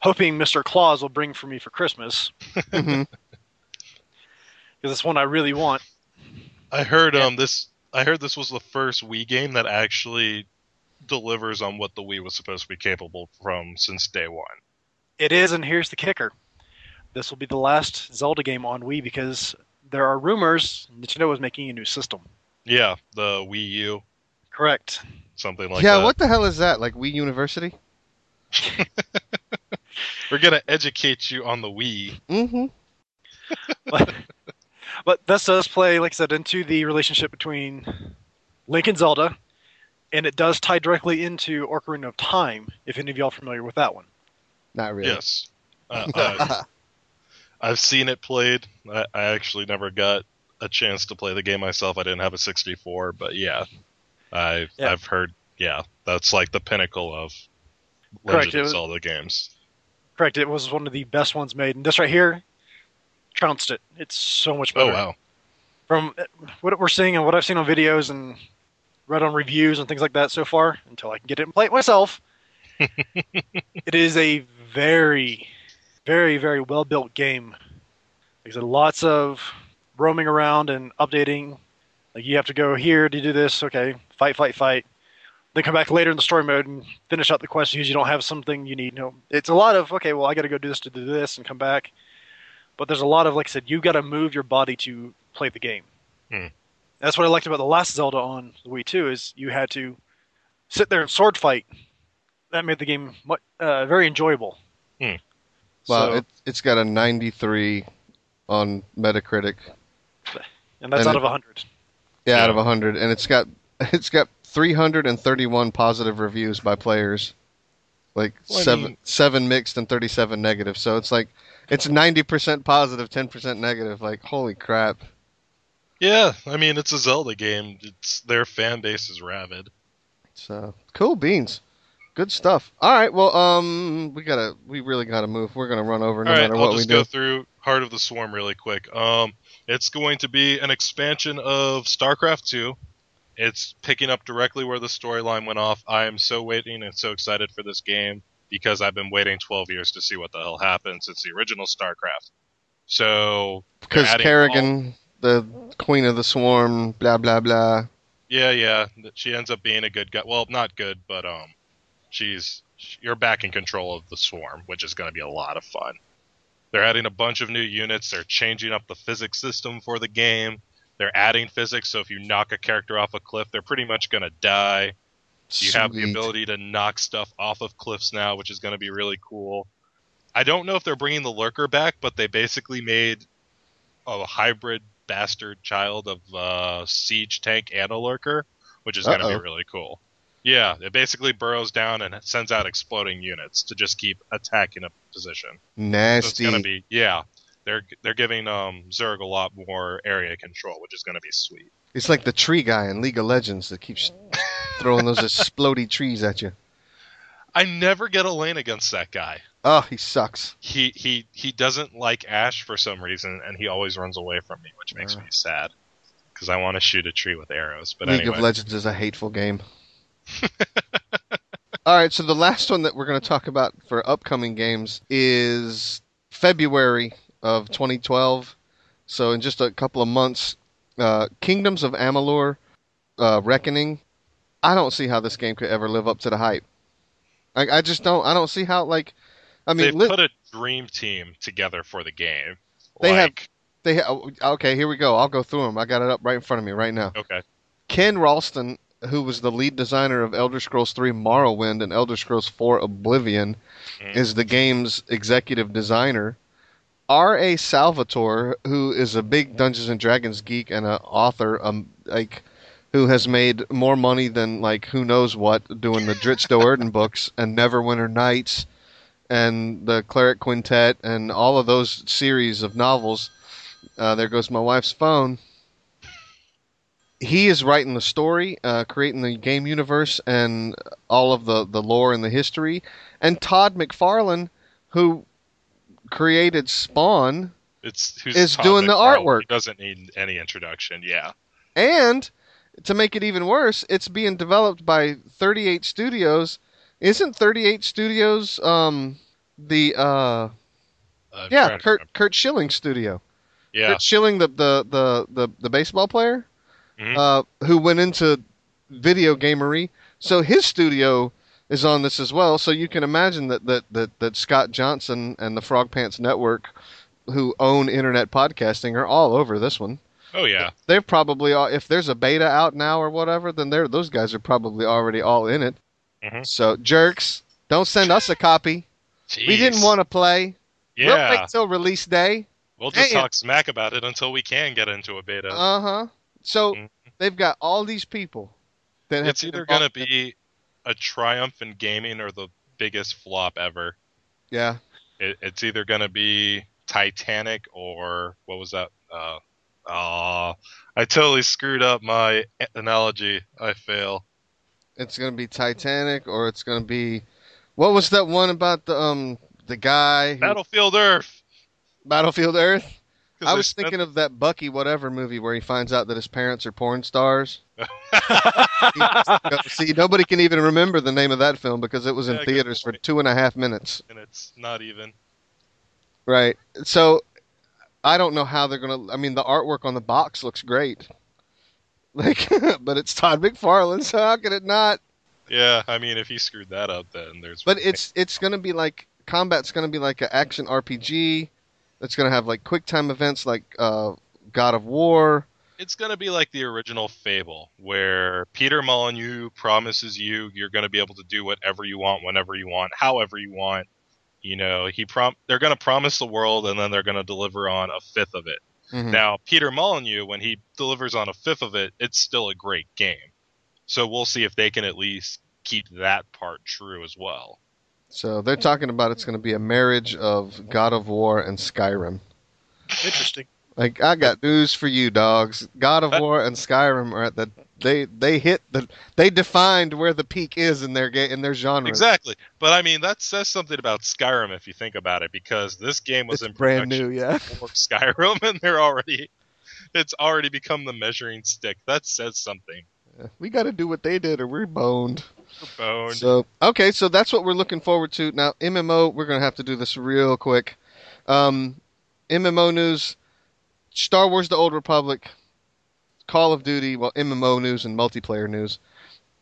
hoping Mr. Claus will bring for me for Christmas Mhm. because it's one I really want. I heard Yeah. um this I heard this was the first Wii game that actually delivers on what the Wii was supposed to be capable from since day one. It is, and here's the kicker: this will be the last Zelda game on Wii because there are rumors Nintendo is making a new system. Yeah, the Wii U, Correct. something like yeah, that. Yeah, what the hell is that? Like Wii University? We're gonna educate you on the Wii. Mm-hmm. but, but this does play, like I said, into the relationship between Link and Zelda, and it does tie directly into Ocarina of Time. If any of y'all are familiar with that one. Not really. Yes, uh, uh, I've seen it played. I, I actually never got a chance to play the game myself. I didn't have a 64, but yeah, I've Yeah. I've heard. Yeah, that's like the pinnacle of Correct, Legend it of Zelda games. Correct. It was one of the best ones made, and this right here trounced it. It's so much better. Oh wow, From uh, what we're seeing and what I've seen on videos and read on reviews and things like that so far, until I can get it and play it myself, it is a very, very, very well built game. Like I said, lots of roaming around and updating. Like you have to go here to do this. Okay, fight, fight, fight. Then come back later in the story mode and finish out the quest because you don't have something you need. No, it's a lot of okay. Well, I got to go do this to do this and come back. But there's a lot of like I said, you got to move your body to play the game. Hmm. That's what I liked about the last Zelda on the Wii 2 is you had to sit there and sword fight. That made the game uh, very enjoyable. Hmm. Well, So- it, it's got a 93 on Metacritic. and that's And out it- of 100. Yeah, out Yeah. of 100 and it's got it's got 331 positive reviews by players. Like Well, I 7 mean- 7 mixed and 37 negative. So it's like it's 90% positive, 10% negative. Like holy crap. Yeah, I mean it's a Zelda game. It's their fan base is rabid. So cool beans. Good stuff. All right, well, um, we gotta, we really gotta move. We're gonna run over no All right, matter I'll what we just do. go through Heart of the Swarm really quick. Um, it's going to be an expansion of StarCraft 2. It's picking up directly where the storyline went off. I am so waiting and so excited for this game because I've been waiting 12 years to see what the hell happened since the original StarCraft. So Because Kerrigan, the queen of the swarm, blah blah blah. Yeah, yeah. She ends up being a good guy. Well, not good, but um, she's you're back in control of the swarm, which is going to be a lot of fun. They're adding a bunch of new units. They're changing up the physics system for the game. They're adding physics, so if you knock a character off a cliff, they're pretty much going to die. You have the ability to knock stuff off of cliffs now, which is going to be really cool. I don't know if they're bringing the lurker back, but they basically made a hybrid bastard child of uh, siege tank and a lurker, which is going to be really cool. Yeah, it basically burrows down and sends out exploding units to just keep attacking a position. So it's going to be yeah. They're they're giving um, Zerg a lot more area control, which is going to be sweet. It's like the tree guy in League of Legends that keeps throwing those explodey trees at you. I never get a lane against that guy. Oh, he sucks. he he he doesn't like Ashe for some reason, and he always runs away from me, which makes Uh. me sad because I want to shoot a tree with arrows. But League anyway, of Legends is a hateful game. All right, so the last one that we're going to talk about for upcoming games is February of 2012. So in just a couple of months, uh, Kingdoms of Amalur: uh, Reckoning. I don't see how this game could ever live up to the hype. I, I just don't. I don't see how. Like, I mean, they li- put a dream team together for the game. They have- they ha- okay. Here we go. I'll go through them. I got it up right in front of me right now. okay, Ken Rolston, who was the lead designer of Elder Scrolls 3 Morrowind and Elder Scrolls 4 Oblivion, Mm. is the game's executive designer. R.A. Salvatore, who is a big Dungeons and Dragons geek and an author, um, like who has made more money than like who knows what doing the Drizzt Do'Urden books and Neverwinter Nights and the Cleric Quintet and all of those series of novels. Uh, there goes my wife's phone he is writing the story, uh, creating the game universe and all of the, the lore and the history. And Todd McFarlane, who created Spawn, it's who's Is Todd doing the artwork. He doesn't need any introduction. Yeah, and to make it even worse, it's being developed by 38 Studios. Isn't 38 Studios um, the uh, I'm yeah Curt. Curt Schilling studio? Yeah, Curt Schilling, the the the the, the baseball player, Mhm. uh, who went into video gamery. So his studio is on this as well. So you can imagine that that that, that Scott Johnson and the Frog Pants Network, who own internet podcasting, are all over this one. Oh yeah. They're probably all, if there's a beta out now or whatever, then they're those guys are probably already all in it. Mhm. So jerks, don't send us a copy. We didn't want to play. We'll Yeah, wait till release day. we'll just talk smack about it until we can get into a beta. Uh huh. So Mhm. they've got all these people that have either going to be a triumph in gaming or the biggest flop ever. yeah. It, it's either going to be Titanic or what was that? Uh, oh, I totally screwed up my analogy. I fail. It's gonna be Titanic, or it's gonna be what was that one about the um the guy who, Battlefield Earth. Battlefield Earth? I was spent- thinking of that Bucky whatever movie where he finds out that his parents are porn stars. See, nobody can even remember the name of that film because it was in Yeah, theaters for two and a half minutes. and it's not even. Right. So I don't know how they're gonna. I mean, the artwork on the box looks great. Like, but it's Todd McFarlane, so how could it not? Yeah, I mean, if he screwed that up, then there's. But it's it's gonna be like combat's gonna be like an action RPG. It's gonna have like quick time events like uh, God of War. it's going to be like the original Fable, where Peter Molyneux promises you you're going to be able to do whatever you want, whenever you want, however you want. You know, he prom they're going to promise the world and then they're going to deliver on a fifth of it. Mhm. Now, Peter Molyneux, when he delivers on a fifth of it, it's still a great game. So we'll see if they can at least keep that part true as well. So they're talking about it's going to be a marriage of God of War and Skyrim. Interesting. Like I got news for you, dogs. God of War and Skyrim are at the they they hit the they defined where the peak is in their game in their genre. Exactly. But I mean, that says something about Skyrim if you think about it, because this game was brand new, yeah. for Skyrim, and they're already, it's already become the measuring stick. That says something. We got to do what they did, or we're boned. Boned. So okay, so that's what we're looking forward to. Now MMO, we're gonna have to do this real quick. Um, MMO news: Star Wars: The Old Republic, Call of Duty, well MMO news and multiplayer news,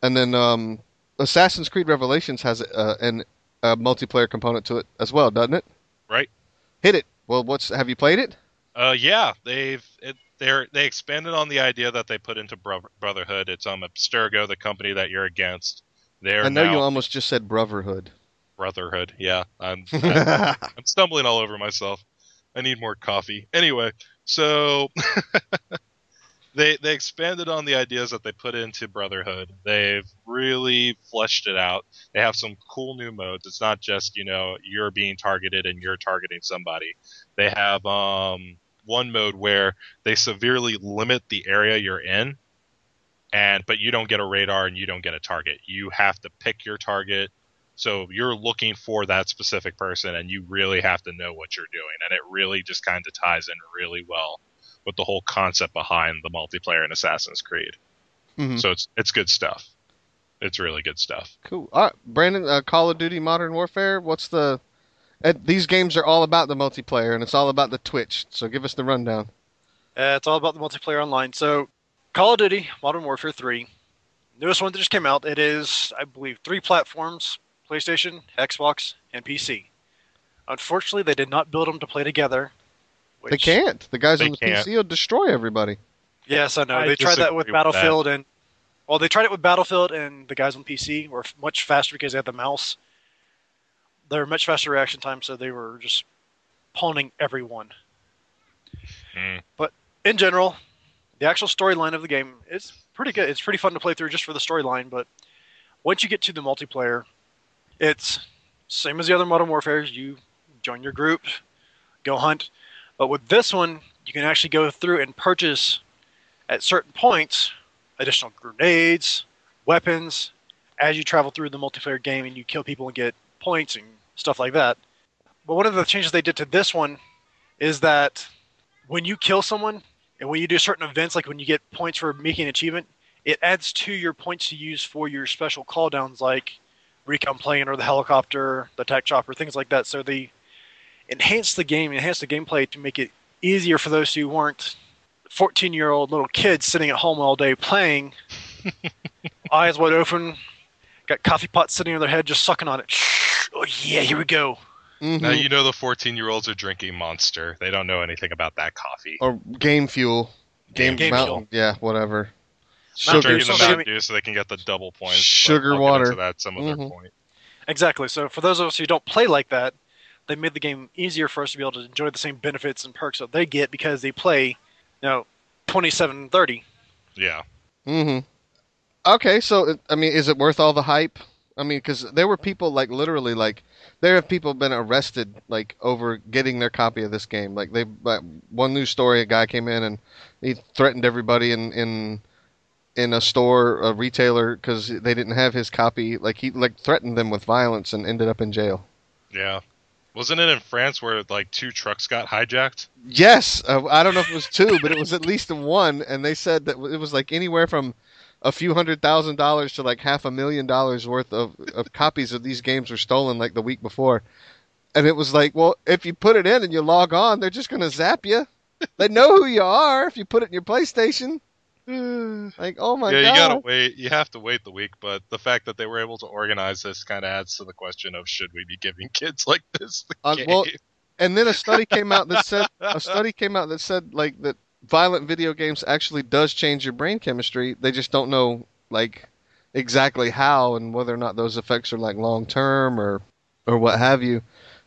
and then um, Assassin's Creed Revelations has uh, an a multiplayer component to it as well, doesn't it? Right. Hit it. Well, what's have you played it? Uh, yeah, they've it, they're they expanded on the idea that they put into Bro- Brotherhood. It's um Abstergo, the company that you're against. They're I know now you almost just said Brotherhood. Brotherhood. Yeah, I'm I'm stumbling all over myself. I need more coffee. Anyway, so they they expanded on the ideas that they put into Brotherhood. They've really fleshed it out. They have some cool new modes. It's not just you know you're being targeted and you're targeting somebody. They have um one mode where they severely limit the area you're in and but you don't get a radar and you don't get a target. You have to pick your target. So you're looking for that specific person and you really have to know what you're doing and it really just kind of ties in really well with the whole concept behind the multiplayer in Assassin's Creed. Mhm. So it's it's good stuff. It's really good stuff. Cool. All right, Brandon, uh, Call of Duty Modern Warfare. What's the? Uh, these games are all about the multiplayer and it's all about the Twitch. So give us the rundown. Uh, it's all about the multiplayer online. So, Call of Duty Modern Warfare 3, newest one that just came out. It is, I believe, three platforms: PlayStation, Xbox, and PC. Unfortunately, they did not build them to play together. They can't. The guys on the can't. PC will destroy everybody. Yes, I know. I they tried that disagree with with Battlefield, and well, they tried it with Battlefield, and the guys on PC were much faster because they had the mouse. They were much faster reaction time, so they were just pawning everyone. Mm. But in general, the actual storyline of the game is pretty good. It's pretty fun to play through just for the storyline. But once you get to the multiplayer, it's same as the other Modern Warfares. You join your group, go hunt. But with this one, you can actually go through and purchase at certain points additional grenades, weapons, as you travel through the multiplayer game and you kill people and get points and stuff like that. But one of the changes they did to this one is that when you kill someone and when you do certain events, like when you get points for making an achievement, it adds to your points to use for your special call downs like recon plane or the helicopter, the tech chopper, things like that. So they enhance the game, enhance the gameplay to make it easier for those who weren't 14 year old little kids sitting at home all day playing, eyes wide open, got coffee pots sitting on their head, just sucking on it. Oh, yeah, here we go. Mhm. Now you know the 14 year olds are drinking Monster. They don't know anything about that coffee. or Game Fuel. Game, Game Mountain. Yeah, whatever. Sugar- Sugar. drinking the so- Mountain Dew so they can get the double points. Sugar I'll get water. into that some other Mhm. point. Exactly. So for those of us who don't play like that, they made the game easier for us to be able to enjoy the same benefits and perks that they get because they play, you know, 27 30. Yeah. hmm Okay, so I mean, is it worth all the hype? I mean, because there were people like literally like there have people been arrested like over getting their copy of this game. Like they, like, one news story, a guy came in and he threatened everybody in in in a store, a retailer, because they didn't have his copy. Like he like threatened them with violence and ended up in jail. Yeah. Wasn't it in France where like two trucks got hijacked? Yes, uh, I don't know if it was two, but it was at least one, and they said that it was like anywhere from a few hundred thousand dollars to like half a million dollars worth of, of copies of these games were stolen like the week before. And it was like, well, if you put it in and you log on, they're just to zap you. They know who you are if you put it in your PlayStation. Like, oh my god. yeah, you gotta wait. You have to wait the week, but the fact that they were able to organize this kind of adds to the question of should we be giving kids like this the Uh, game? well, And then a study came out that said a study came out that said like that violent video games actually does change your brain chemistry. They just don't know like exactly how and whether or not those effects are like long term or or what have you.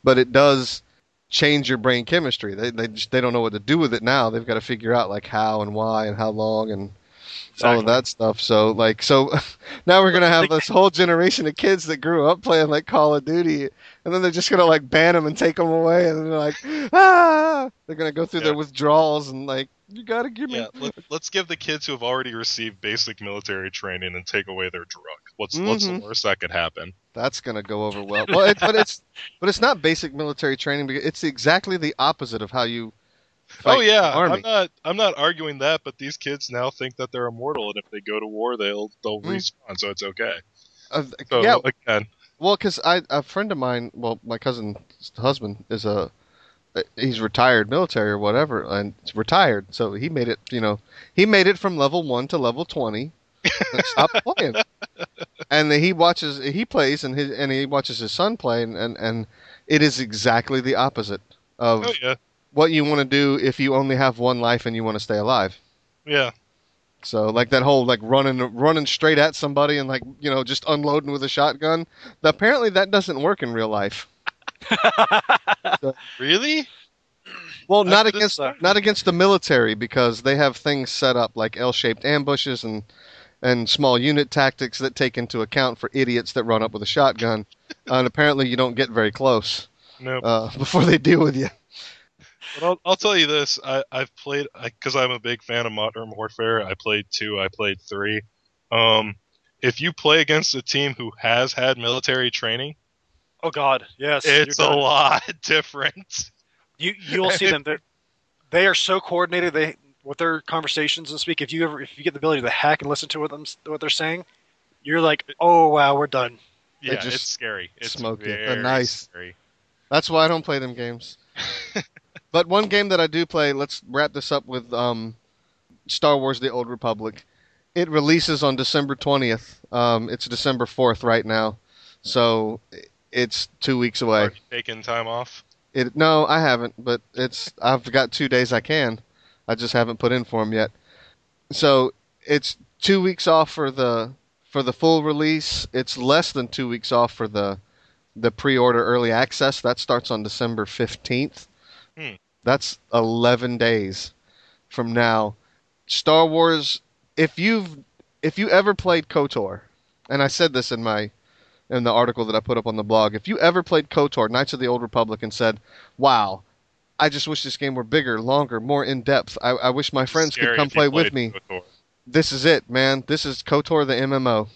but it does change your brain chemistry. They they just they don't know what to do with it now. They've got to figure out like how and why and how long and all of that stuff. So like so now we're gonna have this whole generation of kids that grew up playing like Call of Duty, and then they're just gonna like ban them and take them away, and they're like ah, they're gonna go through their withdrawals and like you gotta give me. Yeah, let, let's give the kids who have already received basic military training and take away their drug. What's what's the Mhm. worst that could happen? That's gonna go over well. Well, it, but it's but it's not basic military training because it's exactly the opposite of how you. fight oh yeah. I'm not I'm not arguing that, but these kids now think that they're immortal, and if they go to war, they'll they'll Mm. respawn, so it's okay. Uh, So yeah, again, Well, because I a friend of mine, well, my cousin's husband is a he's retired military or whatever, and he's retired, so he made it. You know, he made it from level one to level twenty, stopped playing. And he watches, he plays, and his and he watches his son play, and and, and it is exactly the opposite of oh yeah, what you want to do if you only have one life and you want to stay alive. yeah, So like that whole like running running straight at somebody and like you know just unloading with a shotgun. Apparently that doesn't work in real life. really? Well, not against not against the military because they have things set up like L-shaped ambushes and and small unit tactics that take into account for idiots that run up with a shotgun. and apparently you don't get very close No. uh, before they deal with you. But I'll, I'll tell you this: I, I've played because I'm a big fan of Modern Warfare. I played two. I played three. Um, if you play against a team who has had military training, oh God, yes. it's a lot different. You you'll see them. They're, they are so coordinated. They with their conversations and speak. If you ever if you get the ability to hack and listen to what them what they're saying, you're like, oh wow, we're done. They Yeah, just it's scary. It's smoke you. very nice. Scary. That's why I don't play them games. but one game that I do play, let's wrap this up with um, Star Wars: The Old Republic. It releases on December twentieth. Um, it's December fourth right now, so it's two weeks away. Are you taking time off? It no, I haven't, but it's I've got two days I can. I just haven't put in for them yet. So it's two weeks off for the for the full release. It's less than two weeks off for the the pre-order early access. That starts on December fifteenth. Hmm. That's eleven days from now. Star Wars. If you've if you ever played KOTOR, and I said this in my in the article that I put up on the blog. If you ever played KOTOR, Knights of the Old Republic, and said, "Wow, I just wish this game were bigger, longer, more in depth. I, I wish my friends could come play with me." KOTOR. This is it, man. This is KOTOR the MMO.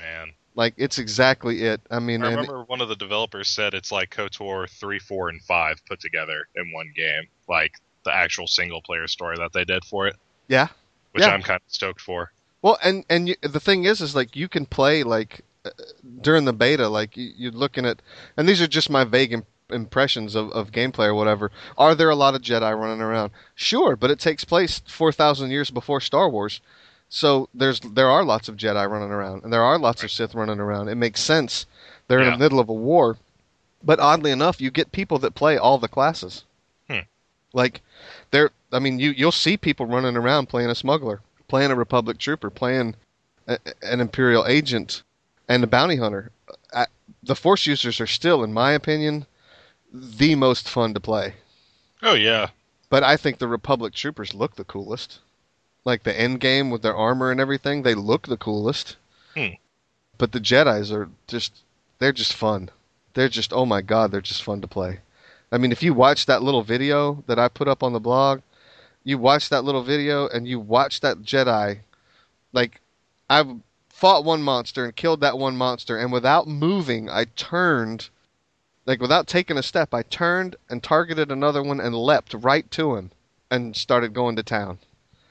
Man, Like it's exactly it. I mean, I remember one of the developers said it's like KOTOR three, four, and five put together in one game, like the actual single player story that they did for it. Yeah. which Yeah. I'm kind of stoked for. Well, and and you, the thing is, is like you can play like uh, during the beta, like you, you're looking at, and these are just my vague impressions of, of gameplay or whatever. Are there a lot of Jedi running around? Sure, but it takes place four thousand years before Star Wars, so there's there are lots of Jedi running around, and there are lots of Sith running around. It makes sense. They're in the middle of a war, but oddly enough, you get people that play all the classes. Hmm. Like, there. I mean, you you'll see people running around playing a smuggler, playing a Republic trooper, playing a, an Imperial agent, and a bounty hunter. I, the Force users are still, in my opinion, the most fun to play. Oh yeah, But I think the Republic troopers look the coolest. Like the end game with their armor and everything, they look the coolest. Hmm. But the Jedi's are just they're just fun. They're just oh my god, they're just fun to play. I mean, if you watch that little video that I put up on the blog, you watch that little video and you watch that Jedi like I fought one monster and killed that one monster and without moving, I turned like without taking a step, I turned and targeted another one and leapt right to him and started going to town.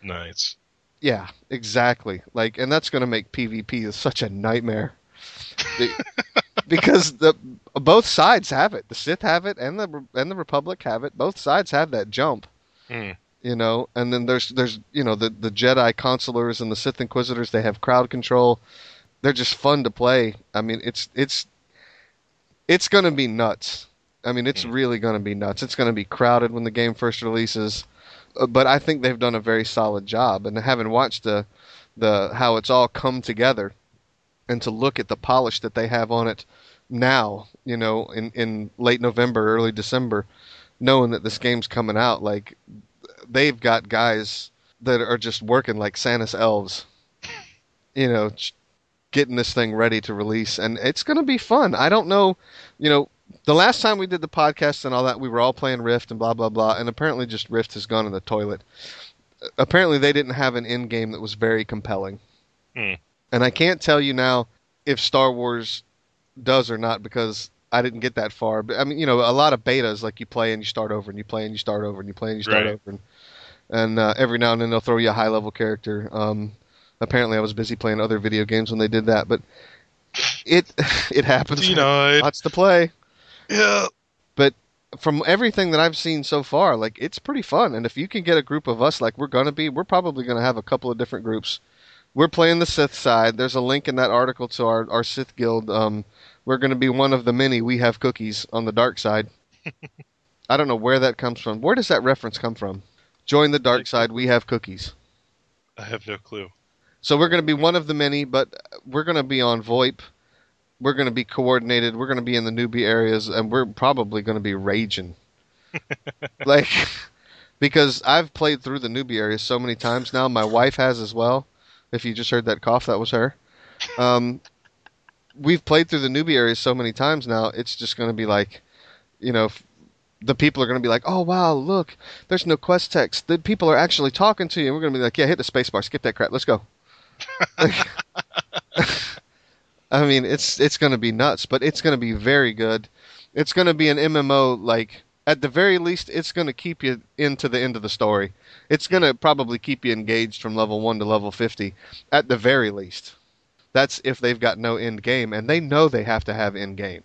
nice. Yeah, exactly. Like, and that's going to make PvP such a nightmare because the both sides have it. The Sith have it, and the and the Republic have it. Both sides have that jump, Hmm. you know. And then there's there's you know the the Jedi consulars and the Sith Inquisitors. They have crowd control. They're just fun to play. I mean, it's it's it's going to be nuts. I mean, it's Hmm. really going to be nuts. It's going to be crowded when the game first releases. Uh, but I think they've done a very solid job. And having watched the the how it's all come together, and to look at the polish that they have on it now, you know, in in late November, early December, knowing that this game's coming out. Like they've got guys that are just working like Santa's elves, you know, ch- getting this thing ready to release, and it's going to be fun. I don't know, you know. The last time we did the podcast and all that, we were all playing Rift and blah blah blah, and apparently just Rift has gone in the toilet. Apparently, they didn't have an end game that was very compelling, Hmm. and I can't tell you now if Star Wars does or not because I didn't get that far. But I mean, you know, a lot of betas like you play and you start over and you play and you start over and you play and you start Right. over, and, and uh, every now and then they'll throw you a high level character. Um, apparently, I was busy playing other video games when they did that, but it it happens. Denied. Lots to play. Yeah. But from everything that I've seen so far, like it's pretty fun. And if you can get a group of us, like we're gonna be, we're probably gonna have a couple of different groups. We're playing the Sith side. There's a link in that article to our our Sith guild. Um, we're gonna be one of the many. We have cookies on the dark side. I don't know where that comes from. Where does that reference come from? Join the dark side. We have cookies. I have no clue. So we're going to be one of the many, but we're going to be on VoIP. We're going to be coordinated. We're going to be in the newbie areas, and we're probably going to be raging. like, because I've played through the newbie areas so many times now. My wife has as well. If you just heard that cough, that was her. Um, we've played through the newbie areas so many times now. It's just going to be like, you know, f- the people are going to be like, "Oh wow, look, there's no quest text. The people are actually talking to you." And we're going to be like, "Yeah, hit the spacebar, skip that crap, let's go." I mean, it's it's going to be nuts, but it's going to be very good. It's going to be an MMO like at the very least it's going to keep you into the end of the story. It's going to probably keep you engaged from level 1 to level 50 at the very least. That's if they've got no end game and they know they have to have end game.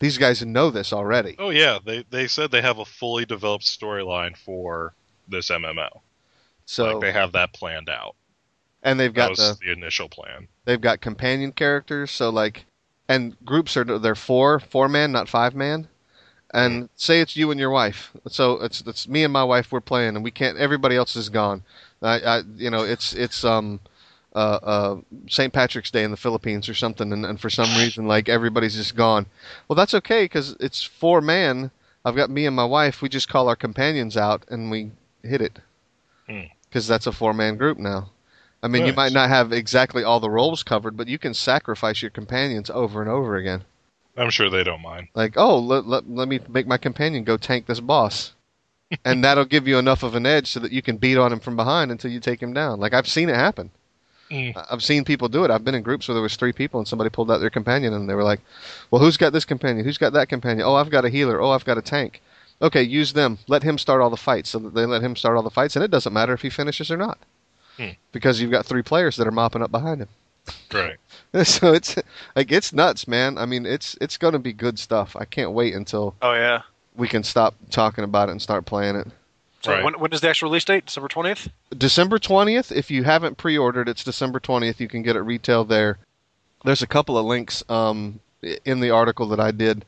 These guys know this already. Oh yeah, they they said they have a fully developed storyline for this MMO. So like they have that planned out. And they've That got was the the initial plan. they've got companion characters so like and groups are they're four four man not five man and say it's you and your wife so it's it's me and my wife we're playing and we can't everybody else is gone i, I you know it's it's um uh, uh, St. Patrick's Day in the Philippines or something, and, and for some reason, like everybody's just gone. Well, that's okay because it's four man. I've got me and my wife. We just call our companions out and we hit it Hmm. because that's a four man group now. I mean, you might not have exactly all the roles covered, but you can sacrifice your companions over and over again. I'm sure they don't mind. Like, oh, let, let, let me make my companion go tank this boss. and that'll give you enough of an edge so that you can beat on him from behind until you take him down. Like, I've seen it happen. Mm. I've seen people do it. I've been in groups where there was three people and somebody pulled out their companion and they were like, "Well, who's got this companion? Who's got that companion? Oh, I've got a healer. Oh, I've got a tank. Okay, use them. Let him start all the fights." So that they let him start all the fights, and it doesn't matter if he finishes or not, Hmm. because you've got three players that are mopping up behind him. Right. so it's like it's nuts, man. I mean, it's it's going to be good stuff. I can't wait until Oh yeah. we can stop talking about it and start playing it. So Right. when, when is the actual release date? December twentieth. December 20th. If you haven't pre-ordered, it's December 20th. You can get it retail there. There's a couple of links um, in the article that I did.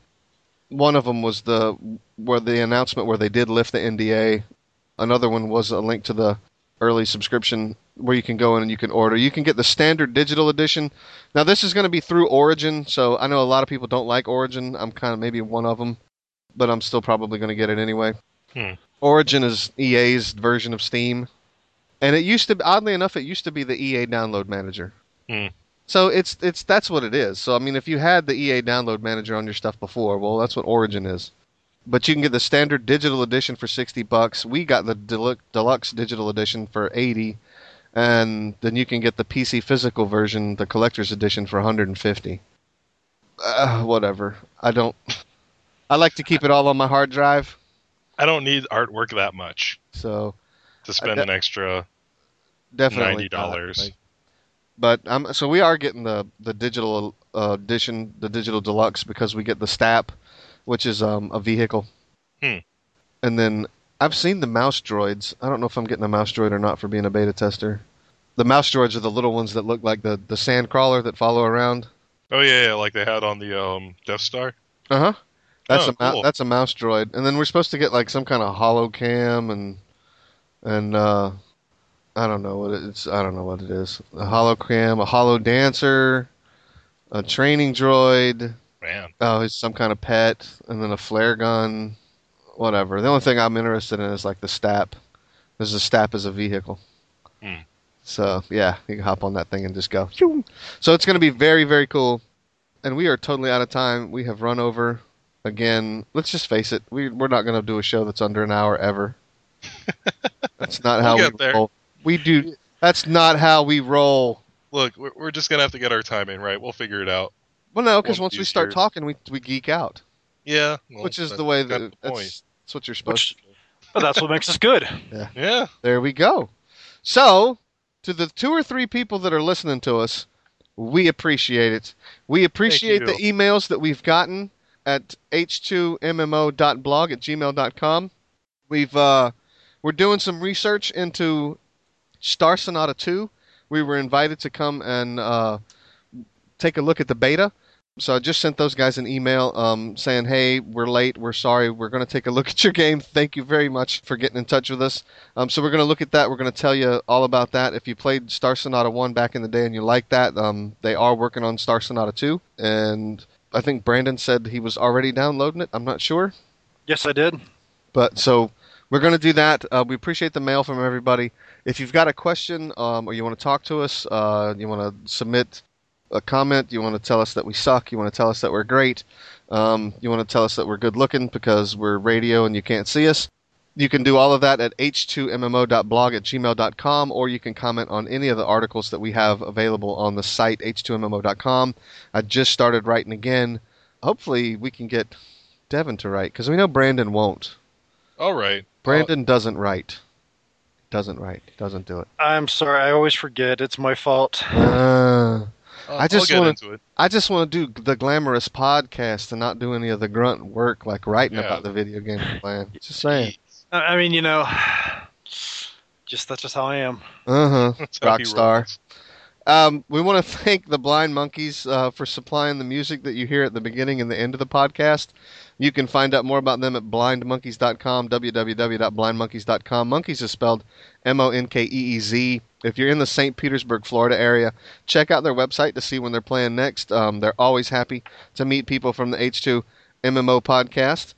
One of them was the where the announcement where they did lift the NDA. Another one was a link to the early subscription where you can go in and you can order. You can get the standard digital edition. Now this is going to be through Origin, so I know a lot of people don't like Origin. I'm kind of maybe one of them, but I'm still probably going to get it anyway. Hmm. Origin is EA's version of Steam. And it used to, oddly enough, it used to be the EA Download Manager. Hmm. So it's it's that's what it is. So I mean, if you had the EA Download Manager on your stuff before, well, that's what Origin is. But you can get the standard digital edition for sixty bucks. We got the deluxe digital edition for eighty, and then you can get the PC physical version, the collector's edition, for one hundred and fifty. Uh, whatever. I don't. I like to keep it all on my hard drive. I don't need artwork that much So to spend bet- an extra definitely ninety not, dollars. like- But um, so we are getting the the digital uh, edition, the digital deluxe, because we get the STAP, which is um, a vehicle. Hmm. And then I've seen the mouse droids. I don't know if I'm getting a mouse droid or not for being a beta tester. The mouse droids are the little ones that look like the the sand crawler that follow around. Oh yeah, yeah, like they had on the um, Death Star. Uh huh. That's Oh, a cool. that's a mouse droid, and then we're supposed to get like some kind of hollow cam and and uh, I don't know what it's. I don't know what it is. A hollow cam, a hollow dancer, a training droid. Man. Oh, he's some kind of pet, and then a flare gun, whatever. The only thing I'm interested in is like the stap. There's a stap as a vehicle. Hmm. So yeah, you can hop on that thing and just go. So it's going to be very very cool. And we are totally out of time. We have run over again. Let's just face it. We we're not going to do a show that's under an hour ever. that's not how We'll we there. roll. We do. That's not how we roll. Look, we're, we're just gonna have to get our timing right. We'll figure it out. Well, no, because once we start here. talking, we we geek out, Yeah. well, which is the way that the that's, that's what you're supposed Which, but that's what makes us good. Yeah. yeah. There we go. So, to the two or three people that are listening to us, we appreciate it. We appreciate the emails that we've gotten at h2mmo.blog at gmail.com. We've uh, we're doing some research into Star Sonata 2. We were invited to come and uh, take a look at the beta. So I just sent those guys an email um, saying, "Hey, we're late. We're sorry. We're going to take a look at your game. Thank you very much for getting in touch with us." Um, so we're going to look at that. We're going to tell you all about that. If you played Star Sonata One back in the day and you like that, um, they are working on Star Sonata Two, and I think Brandon said he was already downloading it. I'm not sure, Yes, I did. but so we're going to do that. Uh, we appreciate the mail from everybody. If you've got a question um, or you want to talk to us, uh, you want to submit a comment, you want to tell us that we suck, you want to tell us that we're great, um, you want to tell us that we're good looking because we're radio and you can't see us, you can do all of that at h2mmo.blog at gmail.com or you can comment on any of the articles that we have available on the site h2mmo.com. I just started writing again. Hopefully we can get Devin to write because we know Brandon won't. All right. Brandon doesn't write. Doesn't write. Doesn't do it. I'm sorry. I always forget. It's my fault. Uh, Uh, I just wanna- I just want to do the glamorous podcast and not do any of the grunt work like writing Yeah. about the video game we're playing. Just saying. I I mean, you know, just that's just how I am. Uh huh. That's how he Rockstar. rolls. Um, we want to thank the Blind Monkeez uh, for supplying the music that you hear at the beginning and the end of the podcast. You can find out more about them at blindmonkeez.com, www.blindmonkeez.com. Monkeys is spelled M O N K E E Z. If you're in the St. Petersburg, Florida area, check out their website to see when they're playing next. Um, they're always happy to meet people from the H2 MMO podcast.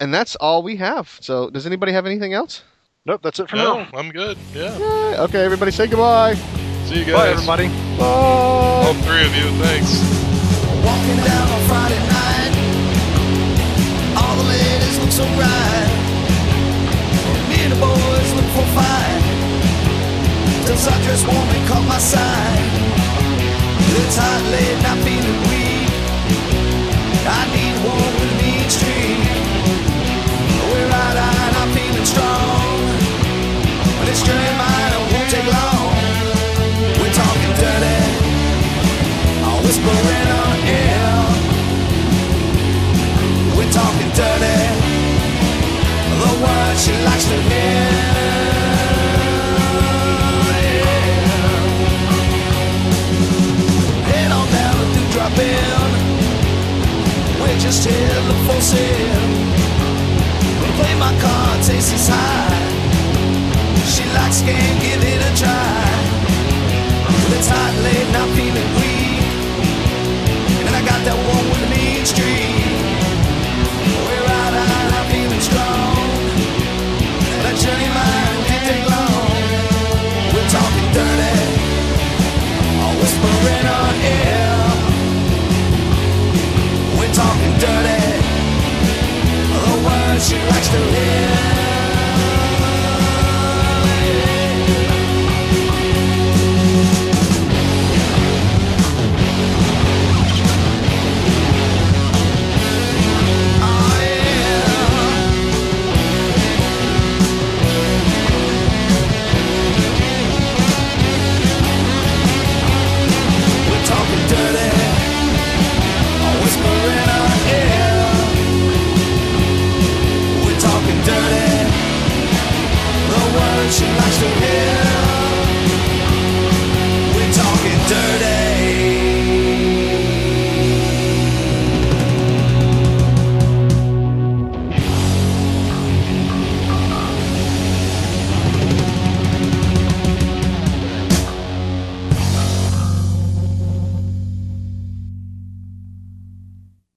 And that's all we have. So, does anybody have anything else? Nope, that's it for No, now. I'm good. Yeah. Yay. Okay, everybody say goodbye. See you guys. Bye, everybody. Bye. All three of you. Thanks. Walking down on Friday night, all the ladies look so bright. Me and the boys look for fight. Till Sundress warm and caught my side. It's hot late, not feeling weak.